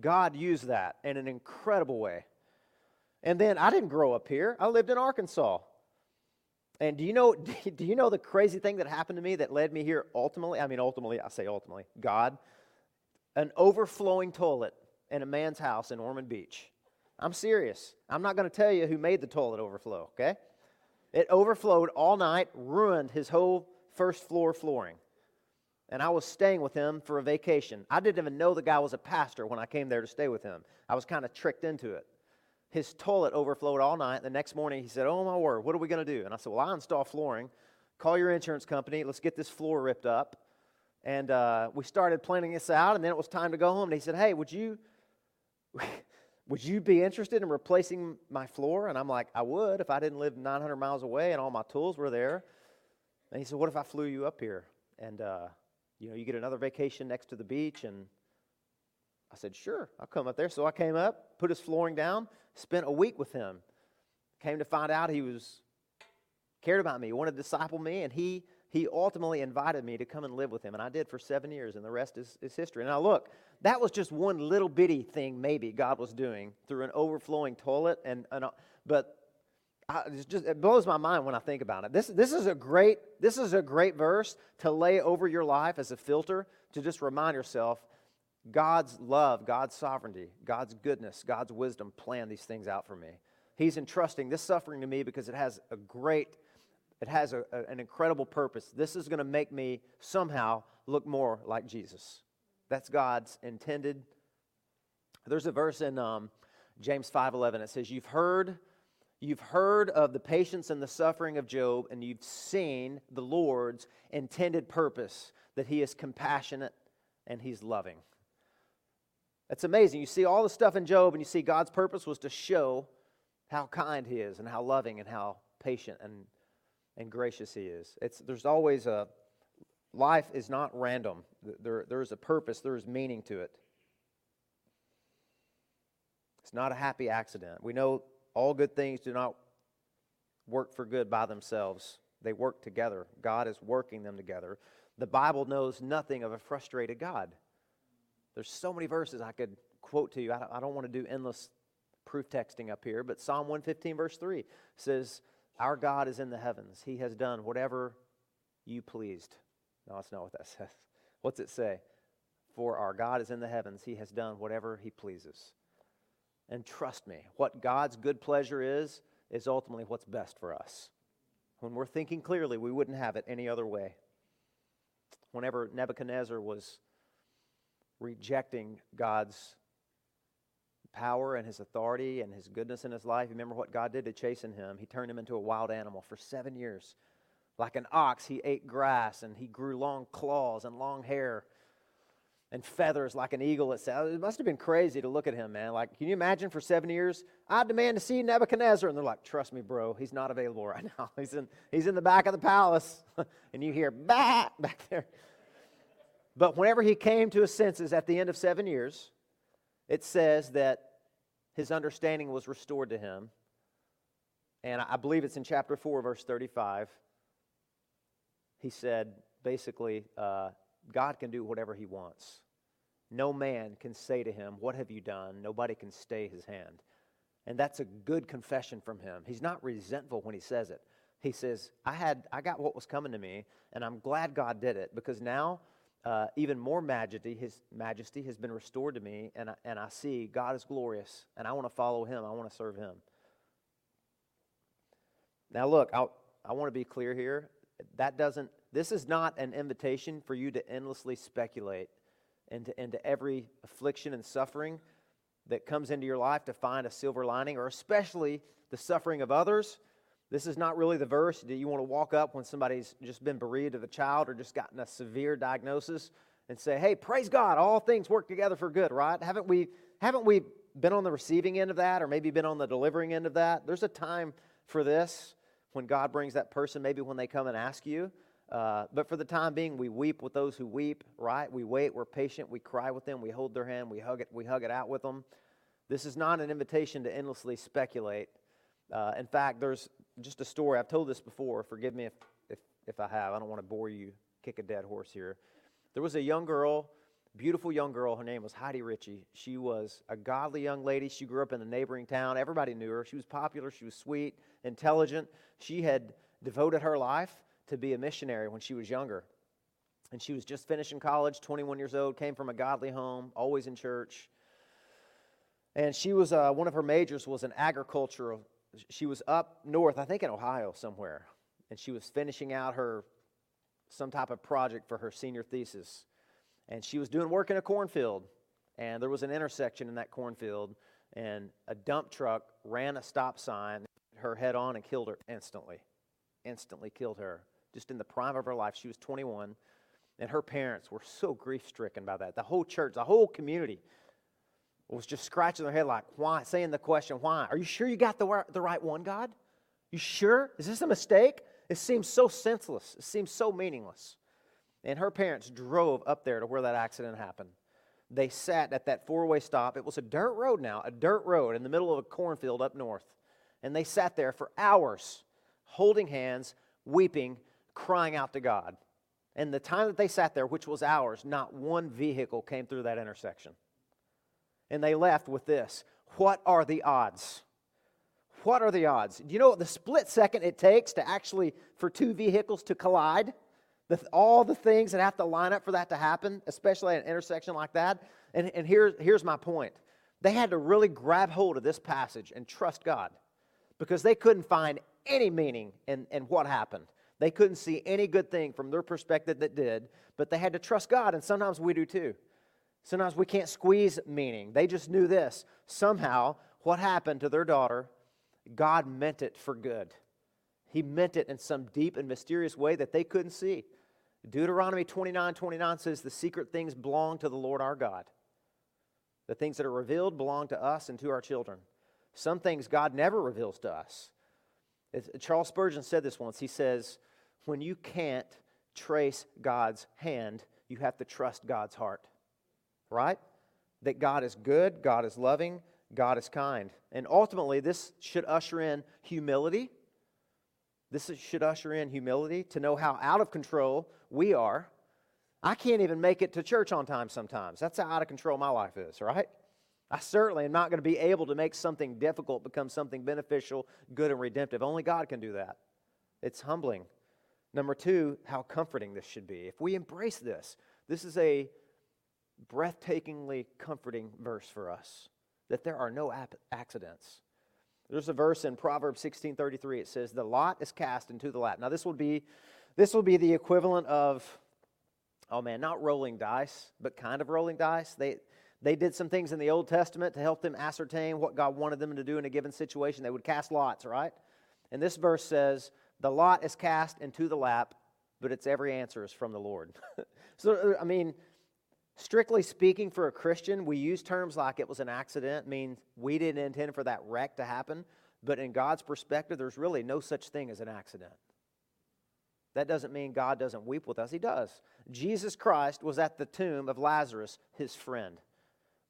God used that in an incredible way. And then I didn't grow up here. I lived in Arkansas. And do you know [LAUGHS] do you know the crazy thing that happened to me that led me here ultimately? I mean ultimately, I say ultimately, God, an overflowing toilet in a man's house in Ormond Beach. I'm serious. I'm not going to tell you who made the toilet overflow, okay? It overflowed all night, ruined his whole first floor flooring. And I was staying with him for a vacation. I didn't even know the guy was a pastor when I came there to stay with him. I was kind of tricked into it his toilet overflowed all night. The next morning, he said, Oh, my word, what are we going to do? And I said, Well, I install flooring. Call your insurance company. Let's get this floor ripped up. And uh, we started planning this out, and then it was time to go home. And he said, Hey, would you. [LAUGHS] would you be interested in replacing my floor? And I'm like, I would if I didn't live 900 miles away and all my tools were there. And he said, What if I flew you up here? And, uh, you know, you get another vacation next to the beach. And I said, Sure, I'll come up there. So I came up, put his flooring down, spent a week with him. Came to find out he was cared about me, wanted to disciple me, and he he ultimately invited me to come and live with him. And I did for seven years, and the rest is, is history. Now, look, that was just one little bitty thing, maybe, God was doing through an overflowing toilet. And, and uh, But I, just, it blows my mind when I think about it. This, this, is a great, this is a great verse to lay over your life as a filter to just remind yourself God's love, God's sovereignty, God's goodness, God's wisdom plan these things out for me. He's entrusting this suffering to me because it has a great it has a, a, an incredible purpose. This is going to make me somehow look more like Jesus. That's God's intended. There's a verse in um, James 5:11. It says, "You've heard, you've heard of the patience and the suffering of Job, and you've seen the Lord's intended purpose that He is compassionate and He's loving." That's amazing. You see all the stuff in Job, and you see God's purpose was to show how kind He is, and how loving, and how patient and and gracious He is. It's, there's always a, life is not random. There, there is a purpose, there is meaning to it. It's not a happy accident. We know all good things do not work for good by themselves, they work together. God is working them together. The Bible knows nothing of a frustrated God. There's so many verses I could quote to you. I don't, I don't want to do endless proof texting up here, but Psalm 115, verse 3 says, our God is in the heavens. He has done whatever you pleased. No, that's not what that [LAUGHS] says. What's it say? For our God is in the heavens. He has done whatever he pleases. And trust me, what God's good pleasure is, is ultimately what's best for us. When we're thinking clearly, we wouldn't have it any other way. Whenever Nebuchadnezzar was rejecting God's power and his authority and his goodness in his life. Remember what God did to chasten him? He turned him into a wild animal for seven years. Like an ox, he ate grass and he grew long claws and long hair and feathers like an eagle. It must have been crazy to look at him, man. Like, can you imagine for seven years? I demand to see Nebuchadnezzar. And they're like, trust me, bro, he's not available right [LAUGHS] now. He's in, he's in the back of the palace. [LAUGHS] and you hear, bah, back there. But whenever he came to his senses at the end of seven years, it says that his understanding was restored to him. And I believe it's in chapter 4, verse 35. He said, basically, uh, God can do whatever he wants. No man can say to him, What have you done? Nobody can stay his hand. And that's a good confession from him. He's not resentful when he says it. He says, I had I got what was coming to me, and I'm glad God did it because now uh, even more majesty, his majesty has been restored to me, and I, and I see God is glorious, and I want to follow him. I want to serve him. Now, look, I'll, I want to be clear here. That doesn't, this is not an invitation for you to endlessly speculate into, into every affliction and suffering that comes into your life to find a silver lining, or especially the suffering of others this is not really the verse that you want to walk up when somebody's just been bereaved of a child or just gotten a severe diagnosis and say, "Hey, praise God, all things work together for good." Right? Haven't we? Haven't we been on the receiving end of that, or maybe been on the delivering end of that? There's a time for this when God brings that person. Maybe when they come and ask you. Uh, but for the time being, we weep with those who weep. Right? We wait. We're patient. We cry with them. We hold their hand. We hug it. We hug it out with them. This is not an invitation to endlessly speculate. Uh, in fact, there's just a story. I've told this before. Forgive me if, if, if I have. I don't want to bore you, kick a dead horse here. There was a young girl, beautiful young girl. Her name was Heidi Ritchie. She was a godly young lady. She grew up in the neighboring town. Everybody knew her. She was popular. She was sweet, intelligent. She had devoted her life to be a missionary when she was younger. And she was just finishing college, 21 years old, came from a godly home, always in church. And she was, uh, one of her majors was an agricultural she was up north, I think in Ohio somewhere, and she was finishing out her some type of project for her senior thesis. And she was doing work in a cornfield, and there was an intersection in that cornfield, and a dump truck ran a stop sign, her head on, and killed her instantly. Instantly killed her, just in the prime of her life. She was 21, and her parents were so grief stricken by that. The whole church, the whole community was just scratching their head like, why? Saying the question, why? Are you sure you got the, the right one, God? You sure? Is this a mistake? It seems so senseless. It seems so meaningless. And her parents drove up there to where that accident happened. They sat at that four way stop. It was a dirt road now, a dirt road in the middle of a cornfield up north. And they sat there for hours, holding hands, weeping, crying out to God. And the time that they sat there, which was hours, not one vehicle came through that intersection. And they left with this What are the odds? What are the odds? Do you know what the split second it takes to actually for two vehicles to collide? The, all the things that have to line up for that to happen, especially at an intersection like that. And, and here, here's my point they had to really grab hold of this passage and trust God because they couldn't find any meaning in, in what happened. They couldn't see any good thing from their perspective that did, but they had to trust God, and sometimes we do too. Sometimes we can't squeeze meaning. They just knew this. Somehow, what happened to their daughter, God meant it for good. He meant it in some deep and mysterious way that they couldn't see. Deuteronomy 29 29 says, The secret things belong to the Lord our God. The things that are revealed belong to us and to our children. Some things God never reveals to us. Charles Spurgeon said this once. He says, When you can't trace God's hand, you have to trust God's heart. Right? That God is good, God is loving, God is kind. And ultimately, this should usher in humility. This should usher in humility to know how out of control we are. I can't even make it to church on time sometimes. That's how out of control my life is, right? I certainly am not going to be able to make something difficult become something beneficial, good, and redemptive. Only God can do that. It's humbling. Number two, how comforting this should be. If we embrace this, this is a breathtakingly comforting verse for us that there are no ap- accidents. There's a verse in Proverbs 16:33. It says, "The lot is cast into the lap." Now this would be this will be the equivalent of oh man, not rolling dice, but kind of rolling dice. They they did some things in the Old Testament to help them ascertain what God wanted them to do in a given situation. They would cast lots, right? And this verse says, The lot is cast into the lap, but its every answer is from the Lord. [LAUGHS] so, I mean, strictly speaking, for a Christian, we use terms like it was an accident, means we didn't intend for that wreck to happen. But in God's perspective, there's really no such thing as an accident. That doesn't mean God doesn't weep with us, He does. Jesus Christ was at the tomb of Lazarus, his friend.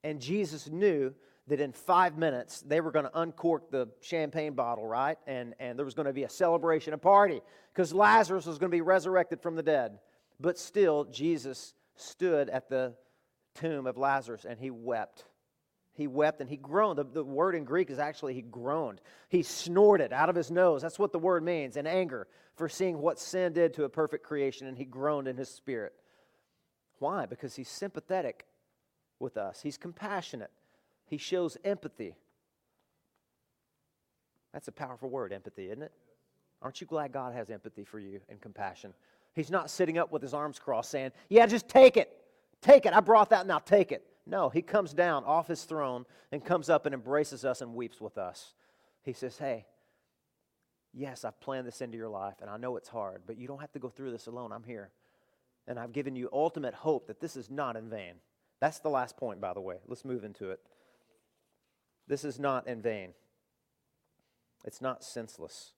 And Jesus knew that in five minutes they were going to uncork the champagne bottle, right? And, and there was going to be a celebration, a party, because Lazarus was going to be resurrected from the dead. But still, Jesus stood at the tomb of Lazarus and he wept. He wept and he groaned. The, the word in Greek is actually he groaned. He snorted out of his nose. That's what the word means, in anger for seeing what sin did to a perfect creation, and he groaned in his spirit. Why? Because he's sympathetic with us. He's compassionate. He shows empathy. That's a powerful word, empathy, isn't it? Aren't you glad God has empathy for you and compassion? He's not sitting up with his arms crossed saying, Yeah, just take it. Take it. I brought that, now take it. No, he comes down off his throne and comes up and embraces us and weeps with us. He says, Hey, yes, I've planned this into your life and I know it's hard, but you don't have to go through this alone. I'm here. And I've given you ultimate hope that this is not in vain. That's the last point, by the way. Let's move into it. This is not in vain, it's not senseless.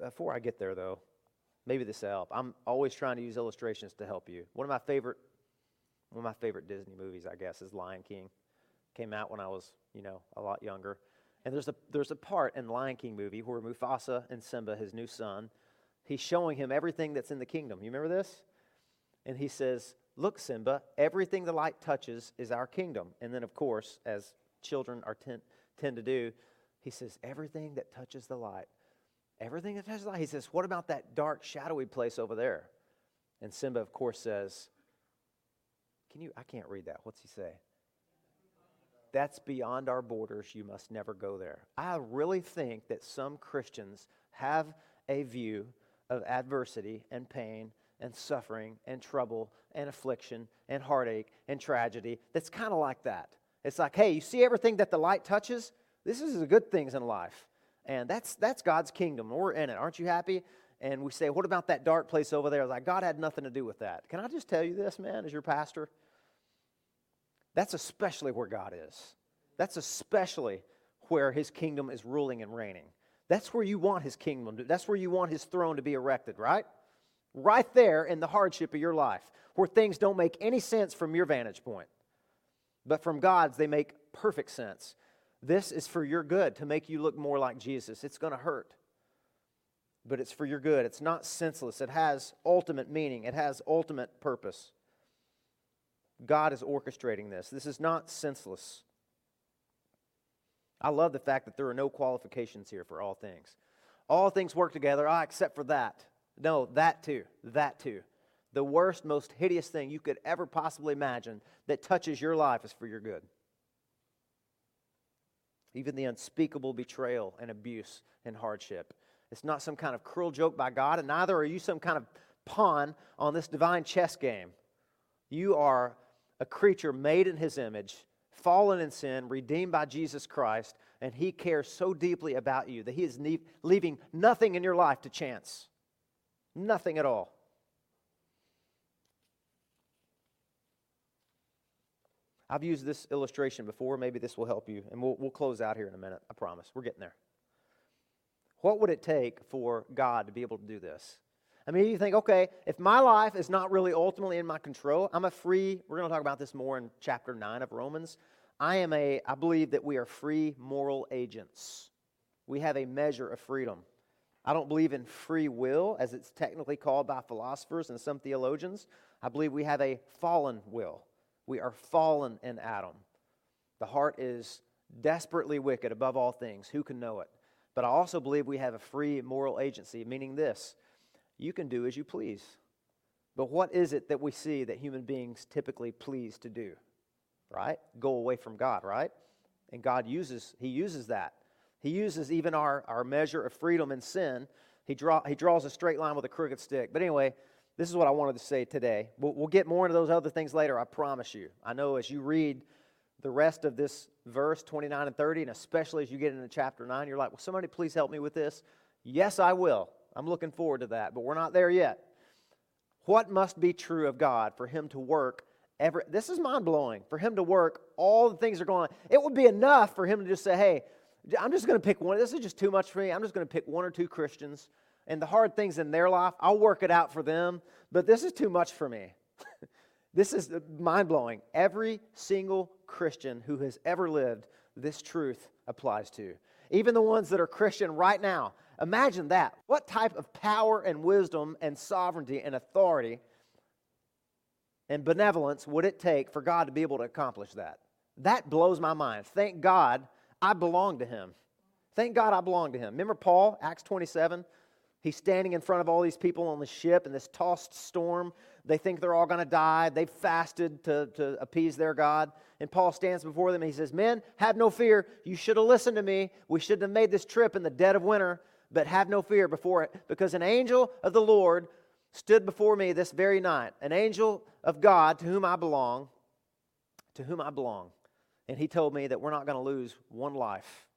Before I get there, though, maybe this will help. I'm always trying to use illustrations to help you. One of my favorite, one of my favorite Disney movies, I guess, is Lion King. Came out when I was, you know, a lot younger. And there's a there's a part in Lion King movie where Mufasa and Simba, his new son, he's showing him everything that's in the kingdom. You remember this? And he says, Look, Simba, everything the light touches is our kingdom. And then, of course, as children are tend, tend to do, he says, Everything that touches the light. Everything that touches light. He says, What about that dark, shadowy place over there? And Simba, of course, says, Can you? I can't read that. What's he say? That's beyond our borders. You must never go there. I really think that some Christians have a view of adversity and pain and suffering and trouble and affliction and heartache and tragedy that's kind of like that. It's like, hey, you see everything that the light touches? This is the good things in life. And that's, that's God's kingdom. We're in it. Aren't you happy? And we say, what about that dark place over there? Like, God had nothing to do with that. Can I just tell you this, man, as your pastor? That's especially where God is. That's especially where his kingdom is ruling and reigning. That's where you want his kingdom. That's where you want his throne to be erected, right? right there in the hardship of your life, where things don't make any sense from your vantage point. But from God's, they make perfect sense. This is for your good, to make you look more like Jesus. It's going to hurt. but it's for your good. It's not senseless, it has ultimate meaning, it has ultimate purpose. God is orchestrating this. This is not senseless. I love the fact that there are no qualifications here for all things. All things work together, ah, except for that. No, that too. That too. The worst, most hideous thing you could ever possibly imagine that touches your life is for your good. Even the unspeakable betrayal and abuse and hardship. It's not some kind of cruel joke by God, and neither are you some kind of pawn on this divine chess game. You are a creature made in His image, fallen in sin, redeemed by Jesus Christ, and He cares so deeply about you that He is ne- leaving nothing in your life to chance. Nothing at all. I've used this illustration before. Maybe this will help you. And we'll, we'll close out here in a minute. I promise. We're getting there. What would it take for God to be able to do this? I mean, you think, okay, if my life is not really ultimately in my control, I'm a free, we're going to talk about this more in chapter 9 of Romans. I am a, I believe that we are free moral agents. We have a measure of freedom. I don't believe in free will, as it's technically called by philosophers and some theologians. I believe we have a fallen will. We are fallen in Adam. The heart is desperately wicked above all things. Who can know it? But I also believe we have a free moral agency, meaning this you can do as you please. But what is it that we see that human beings typically please to do? Right? Go away from God, right? And God uses, He uses that. He uses even our, our measure of freedom in sin. He, draw, he draws a straight line with a crooked stick. But anyway, this is what I wanted to say today. We'll, we'll get more into those other things later, I promise you. I know as you read the rest of this verse 29 and 30, and especially as you get into chapter 9, you're like, Will somebody please help me with this? Yes, I will. I'm looking forward to that, but we're not there yet. What must be true of God for Him to work every. This is mind blowing. For Him to work all the things are going on. It would be enough for Him to just say, Hey, I'm just going to pick one. This is just too much for me. I'm just going to pick one or two Christians and the hard things in their life, I'll work it out for them, but this is too much for me. [LAUGHS] this is mind blowing. Every single Christian who has ever lived, this truth applies to. Even the ones that are Christian right now. Imagine that. What type of power and wisdom and sovereignty and authority and benevolence would it take for God to be able to accomplish that? That blows my mind. Thank God I belong to Him. Thank God I belong to Him. Remember Paul, Acts 27? He's standing in front of all these people on the ship in this tossed storm. They think they're all going to die. They've fasted to, to appease their God. And Paul stands before them and he says, Men, have no fear. You should have listened to me. We shouldn't have made this trip in the dead of winter, but have no fear before it, because an angel of the Lord stood before me this very night, an angel of God to whom I belong, to whom I belong. And he told me that we're not going to lose one life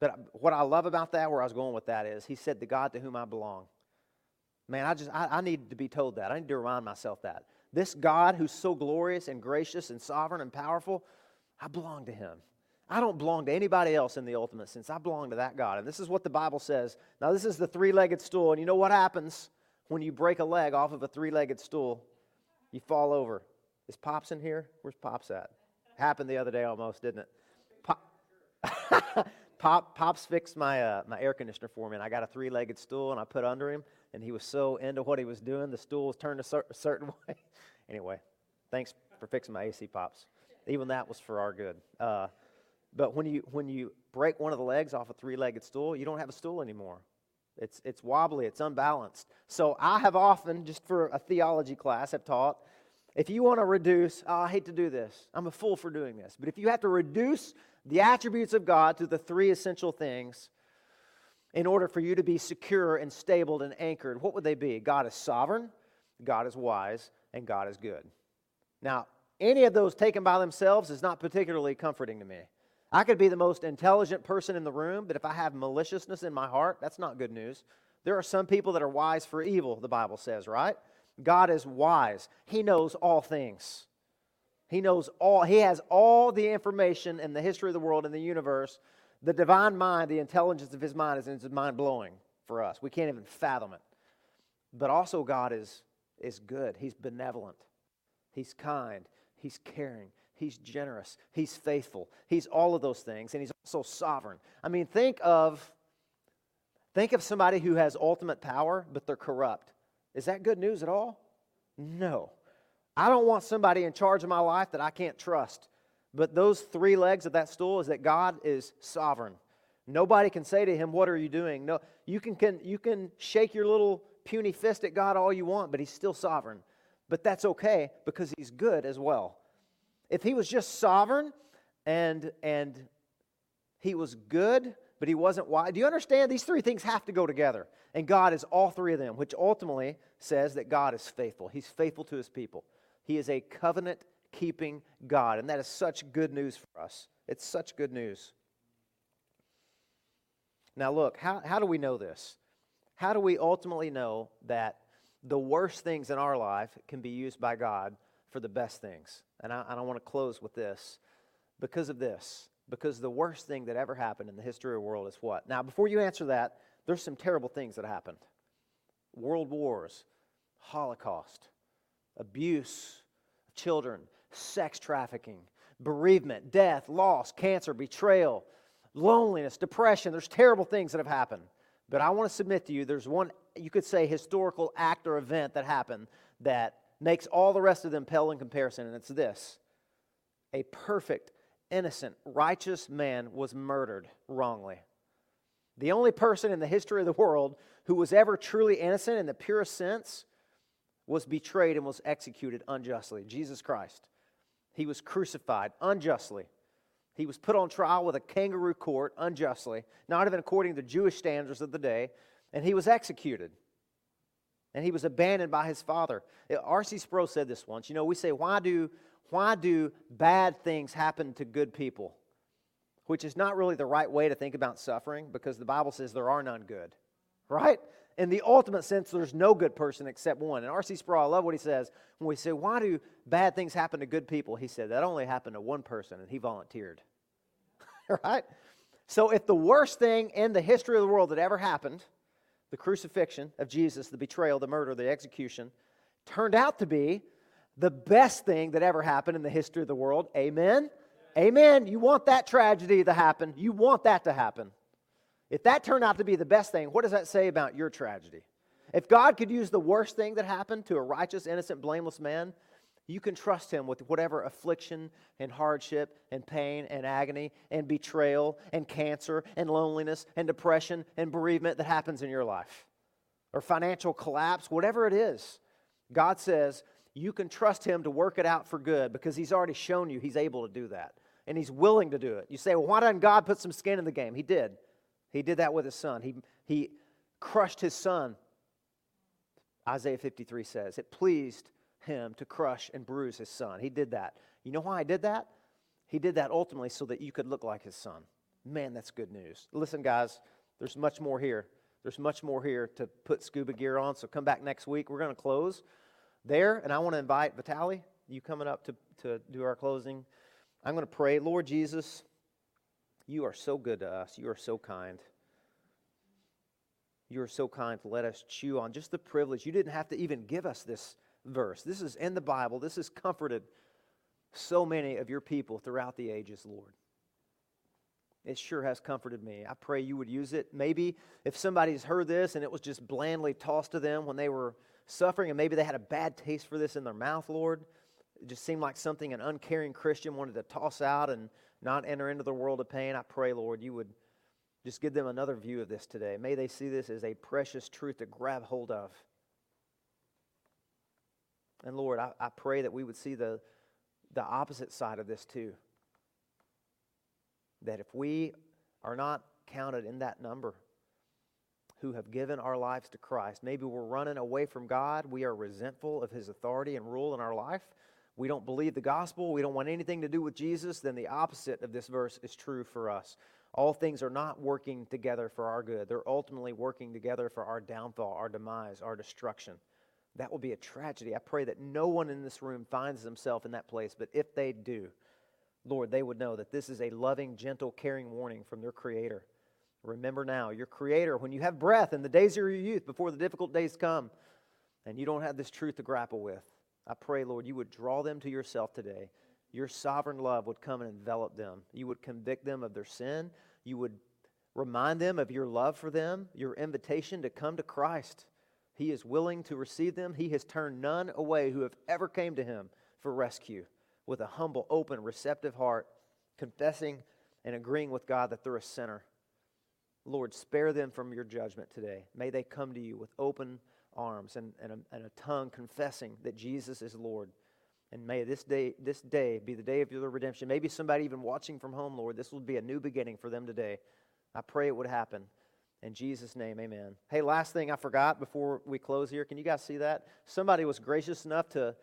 but what I love about that, where I was going with that, is he said, The God to whom I belong. Man, I just, I, I need to be told that. I need to remind myself that. This God who's so glorious and gracious and sovereign and powerful, I belong to him. I don't belong to anybody else in the ultimate sense. I belong to that God. And this is what the Bible says. Now, this is the three legged stool. And you know what happens when you break a leg off of a three legged stool? You fall over. Is Pops in here? Where's Pops at? Happened the other day almost, didn't it? Pop. [LAUGHS] Pop, Pops fixed my, uh, my air conditioner for me, and I got a three legged stool and I put under him, and he was so into what he was doing, the stool was turned a, cer- a certain [LAUGHS] way. anyway, thanks for fixing my AC, Pops. Even that was for our good. Uh, but when you, when you break one of the legs off a three legged stool, you don't have a stool anymore. It's, it's wobbly, it's unbalanced. So I have often, just for a theology class, have taught if you want to reduce, oh, I hate to do this, I'm a fool for doing this, but if you have to reduce the attributes of God to the three essential things in order for you to be secure and stable and anchored, what would they be? God is sovereign, God is wise, and God is good. Now, any of those taken by themselves is not particularly comforting to me. I could be the most intelligent person in the room, but if I have maliciousness in my heart, that's not good news. There are some people that are wise for evil, the Bible says, right? God is wise, He knows all things. He knows all, he has all the information in the history of the world and the universe. The divine mind, the intelligence of his mind is, mind blowing for us. We can't even fathom it. But also, God is, is good. He's benevolent. He's kind. He's caring. He's generous. He's faithful. He's all of those things. And he's also sovereign. I mean, think of Think of somebody who has ultimate power, but they're corrupt. Is that good news at all? No. I don't want somebody in charge of my life that I can't trust. But those three legs of that stool is that God is sovereign. Nobody can say to him, What are you doing? No, you can, can, you can shake your little puny fist at God all you want, but he's still sovereign. But that's okay because he's good as well. If he was just sovereign and, and he was good, but he wasn't wise. Do you understand? These three things have to go together. And God is all three of them, which ultimately says that God is faithful. He's faithful to his people. He is a covenant keeping God. And that is such good news for us. It's such good news. Now, look, how, how do we know this? How do we ultimately know that the worst things in our life can be used by God for the best things? And I, and I want to close with this because of this. Because the worst thing that ever happened in the history of the world is what? Now, before you answer that, there's some terrible things that happened world wars, Holocaust, abuse of children, sex trafficking, bereavement, death, loss, cancer, betrayal, loneliness, depression. There's terrible things that have happened. But I want to submit to you there's one, you could say, historical act or event that happened that makes all the rest of them pale in comparison, and it's this a perfect, innocent, righteous man was murdered wrongly. The only person in the history of the world who was ever truly innocent in the purest sense was betrayed and was executed unjustly Jesus Christ. He was crucified unjustly. He was put on trial with a kangaroo court unjustly, not even according to Jewish standards of the day, and he was executed. And he was abandoned by his father. Uh, R.C. Sproul said this once. You know, we say, why do, why do bad things happen to good people? Which is not really the right way to think about suffering because the Bible says there are none good, right? In the ultimate sense, there's no good person except one. And R.C. Sproul, I love what he says. When we say, why do bad things happen to good people? He said, that only happened to one person, and he volunteered. [LAUGHS] right? So if the worst thing in the history of the world that ever happened, the crucifixion of Jesus, the betrayal, the murder, the execution, turned out to be the best thing that ever happened in the history of the world, amen? Amen. You want that tragedy to happen. You want that to happen. If that turned out to be the best thing, what does that say about your tragedy? If God could use the worst thing that happened to a righteous, innocent, blameless man, you can trust him with whatever affliction and hardship and pain and agony and betrayal and cancer and loneliness and depression and bereavement that happens in your life or financial collapse, whatever it is. God says you can trust him to work it out for good because he's already shown you he's able to do that and he's willing to do it. You say, well, why doesn't God put some skin in the game? He did. He did that with his son. He, he crushed his son. Isaiah 53 says, It pleased him to crush and bruise his son. He did that. You know why he did that? He did that ultimately so that you could look like his son. Man, that's good news. Listen, guys, there's much more here. There's much more here to put scuba gear on. So come back next week. We're going to close there, and I want to invite Vitali, you coming up to, to do our closing. I'm going to pray. Lord Jesus, you are so good to us. You are so kind. You are so kind to let us chew on just the privilege. You didn't have to even give us this verse. This is in the Bible. This has comforted so many of your people throughout the ages, Lord. It sure has comforted me. I pray you would use it. Maybe if somebody's heard this and it was just blandly tossed to them when they were suffering, and maybe they had a bad taste for this in their mouth, Lord. It just seemed like something an uncaring Christian wanted to toss out and not enter into the world of pain. I pray, Lord, you would just give them another view of this today. May they see this as a precious truth to grab hold of. And Lord, I, I pray that we would see the, the opposite side of this too. That if we are not counted in that number who have given our lives to Christ, maybe we're running away from God, we are resentful of His authority and rule in our life we don't believe the gospel, we don't want anything to do with Jesus, then the opposite of this verse is true for us. All things are not working together for our good. They're ultimately working together for our downfall, our demise, our destruction. That will be a tragedy. I pray that no one in this room finds themselves in that place, but if they do, Lord, they would know that this is a loving, gentle, caring warning from their Creator. Remember now, your Creator, when you have breath in the days of your youth, before the difficult days come, and you don't have this truth to grapple with, I pray, Lord, you would draw them to yourself today. Your sovereign love would come and envelop them. You would convict them of their sin. You would Remind them of your love for them, your invitation to come to Christ. He is willing to receive them. He has turned none away who have ever came to him for rescue with a humble, open, receptive heart, confessing and agreeing with God that they're a sinner. Lord, spare them from your judgment today. May they come to you with open arms and, and, a, and a tongue confessing that Jesus is Lord. And may this day, this day be the day of your redemption. Maybe somebody even watching from home, Lord, this will be a new beginning for them today. I pray it would happen. In Jesus' name, amen. Hey, last thing I forgot before we close here. Can you guys see that? Somebody was gracious enough to,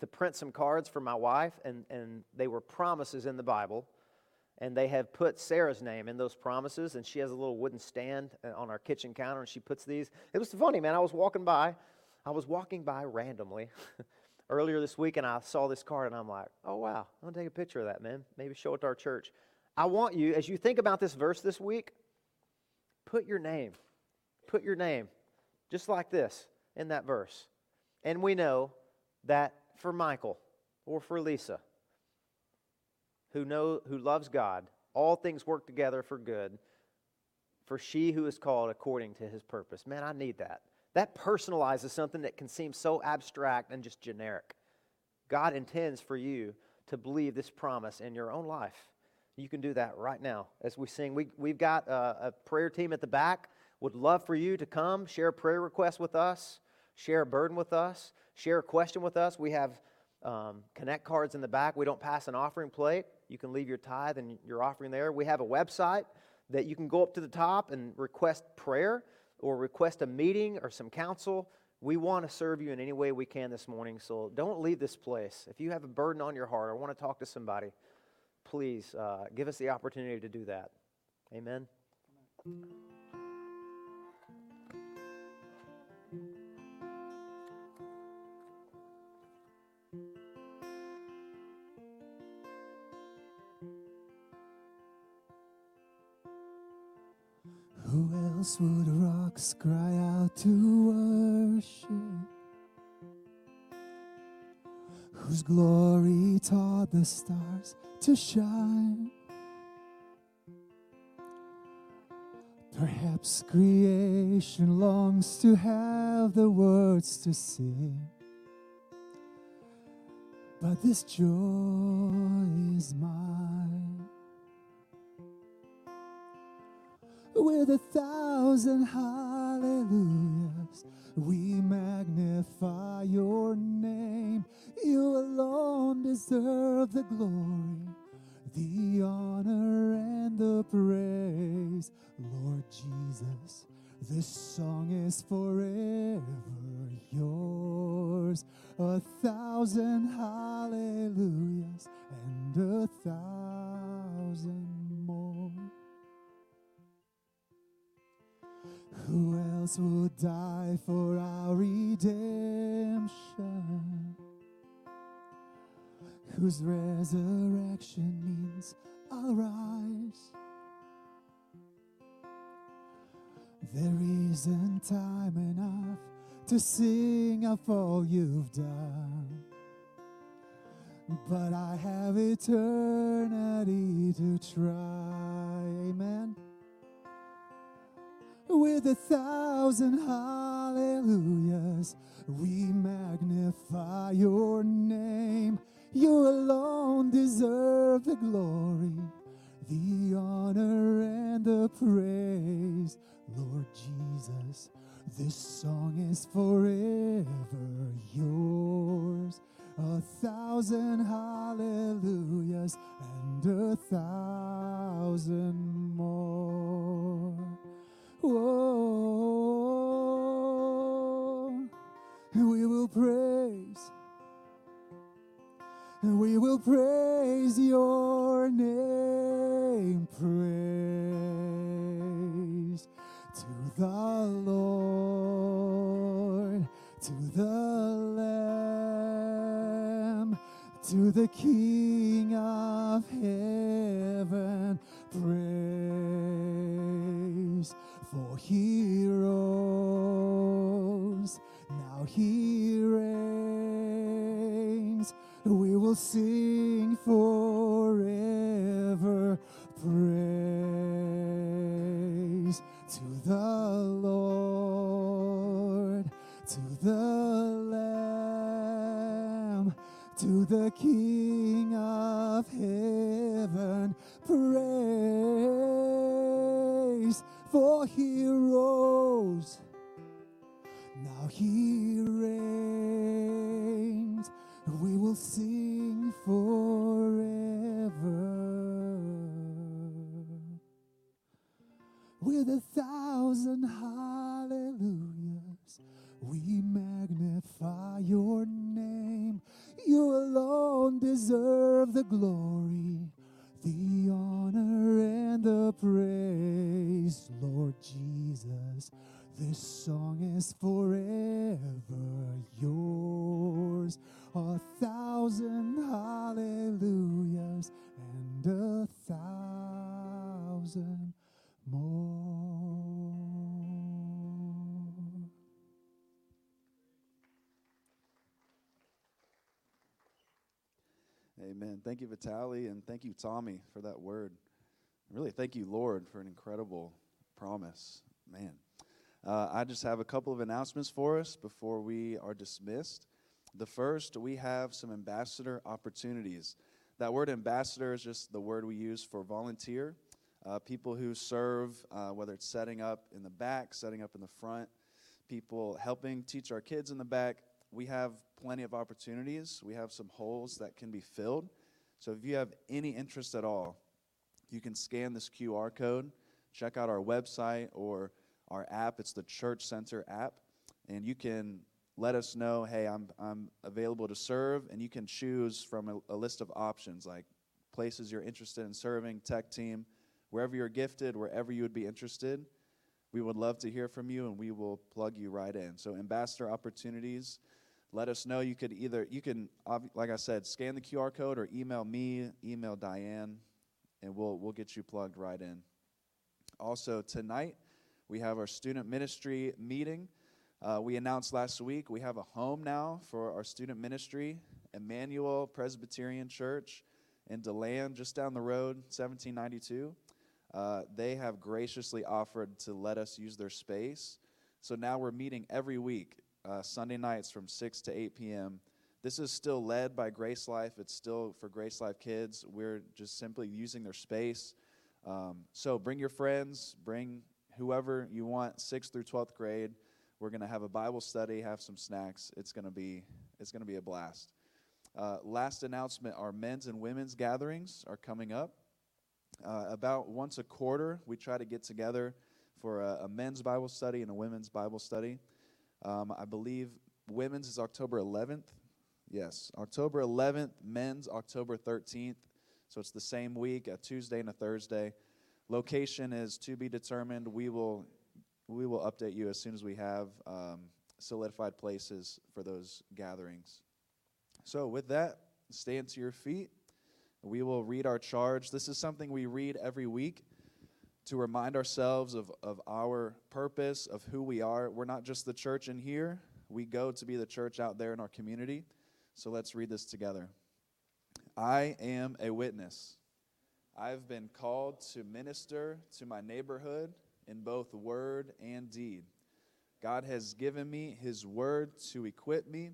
to print some cards for my wife, and, and they were promises in the Bible. And they have put Sarah's name in those promises, and she has a little wooden stand uh, on our kitchen counter, and she puts these. It was funny, man. I was walking by. I was walking by randomly [LAUGHS] earlier this week, and I saw this card, and I'm like, oh, wow. I'm to take a picture of that, man. Maybe show it to our church. I want you, as you think about this verse this week, put your name, put your name, just like this in that verse. And we know that for Michael or for Lisa, who know who loves God, all things work together for good for she who is called according to his purpose. Man, I need that. That personalizes something that can seem so abstract and just generic. God intends for you to believe this promise in your own life. You can do that right now as we sing. We, we've got a, a prayer team at the back. Would love for you to come, share a prayer request with us, share a burden with us, share a question with us. We have um, connect cards in the back. We don't pass an offering plate. You can leave your tithe and your offering there. We have a website that you can go up to the top and request prayer or request a meeting or some counsel. We want to serve you in any way we can this morning, so don't leave this place. If you have a burden on your heart or want to talk to somebody, please uh, give us the opportunity to do that. Amen. Else would rocks cry out to worship? Whose glory taught the stars to shine? Perhaps creation longs to have the words to sing. But this joy is mine. With a thousand hallelujahs. We magnify your name. You alone deserve the glory, the honor, and the praise. Lord Jesus, this song is forever yours. A thousand hallelujahs and a thousand Who else would die for our redemption? Whose resurrection means I'll rise. There isn't time enough to sing of all you've done. But I have eternity to try. Amen with a thousand hallelujahs. We magnify your name. You alone deserve the glory, the honor, and the praise. Lord Jesus, this song is forever yours. A thousand hallelujahs and a thousand more. Oh. Whoa. We will praise. We will praise your name. Praise to the Lord, to the Lamb, to the King of heaven. Praise for he rose, now he reigns. We will sing forever praise. to the Lord, to the Lamb, to the King of heaven. Praise, he rose. Now he reigns. We will sing forever. With a thousand hallelujahs, we magnify your name. You alone deserve the glory, the honor, and the praise, Lord Jesus. This song is forever yours. A thousand hallelujahs and a thousand more. Amen. Thank you, Vitali, and thank you, Tommy, for that word. Really, thank you, Lord, for an incredible promise. Man, uh, I just have a couple of announcements for us before we are dismissed. The first, we have some ambassador opportunities. That word ambassador is just the word we use for volunteer. Uh, people who serve, uh, whether it's setting up in the back, setting up in the front, people helping teach our kids in the back. We have plenty of opportunities. We have some holes that can be filled. So if you have any interest at all, you can scan this QR code, check out our website or our app. It's the Church Center app. And you can let us know, hey, I'm, I'm available to serve. And you can choose from a, a list of options like places you're interested in serving, tech team, wherever you're gifted, wherever you would be interested. We would love to hear from you and we will plug you right in. So, ambassador opportunities, let us know. You could either, you can, like I said, scan the QR code or email me, email Diane, and we'll, we'll get you plugged right in. Also, tonight, we have our student ministry meeting. Uh, we announced last week we have a home now for our student ministry, Emmanuel Presbyterian Church in DeLand, just down the road, 1792. Uh, they have graciously offered to let us use their space. So now we're meeting every week, uh, Sunday nights from 6 to 8 p.m. This is still led by GraceLife. It's still for GraceLife kids. We're just simply using their space. Um, so bring your friends, bring whoever you want, 6th through 12th grade. We're going to have a Bible study, have some snacks. It's going to be it's going to be a blast. Uh, last announcement: our men's and women's gatherings are coming up. Uh, about once a quarter, we try to get together for a, a men's Bible study and a women's Bible study. Um, I believe women's is October 11th. Yes, October 11th, men's October 13th. So it's the same week, a Tuesday and a Thursday. Location is to be determined. We will we will update you as soon as we have um, solidified places for those gatherings. So with that, stand to your feet. We will read our charge. This is something we read every week to remind ourselves of, of our purpose, of who we are. We're not just the church in here, we go to be the church out there in our community. So let's read this together. I am a witness. I've been called to minister to my neighborhood in both word and deed. God has given me His word to equip me,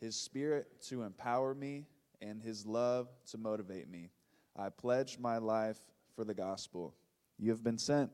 His spirit to empower me, and His love to motivate me. I pledge my life for the gospel. You have been sent.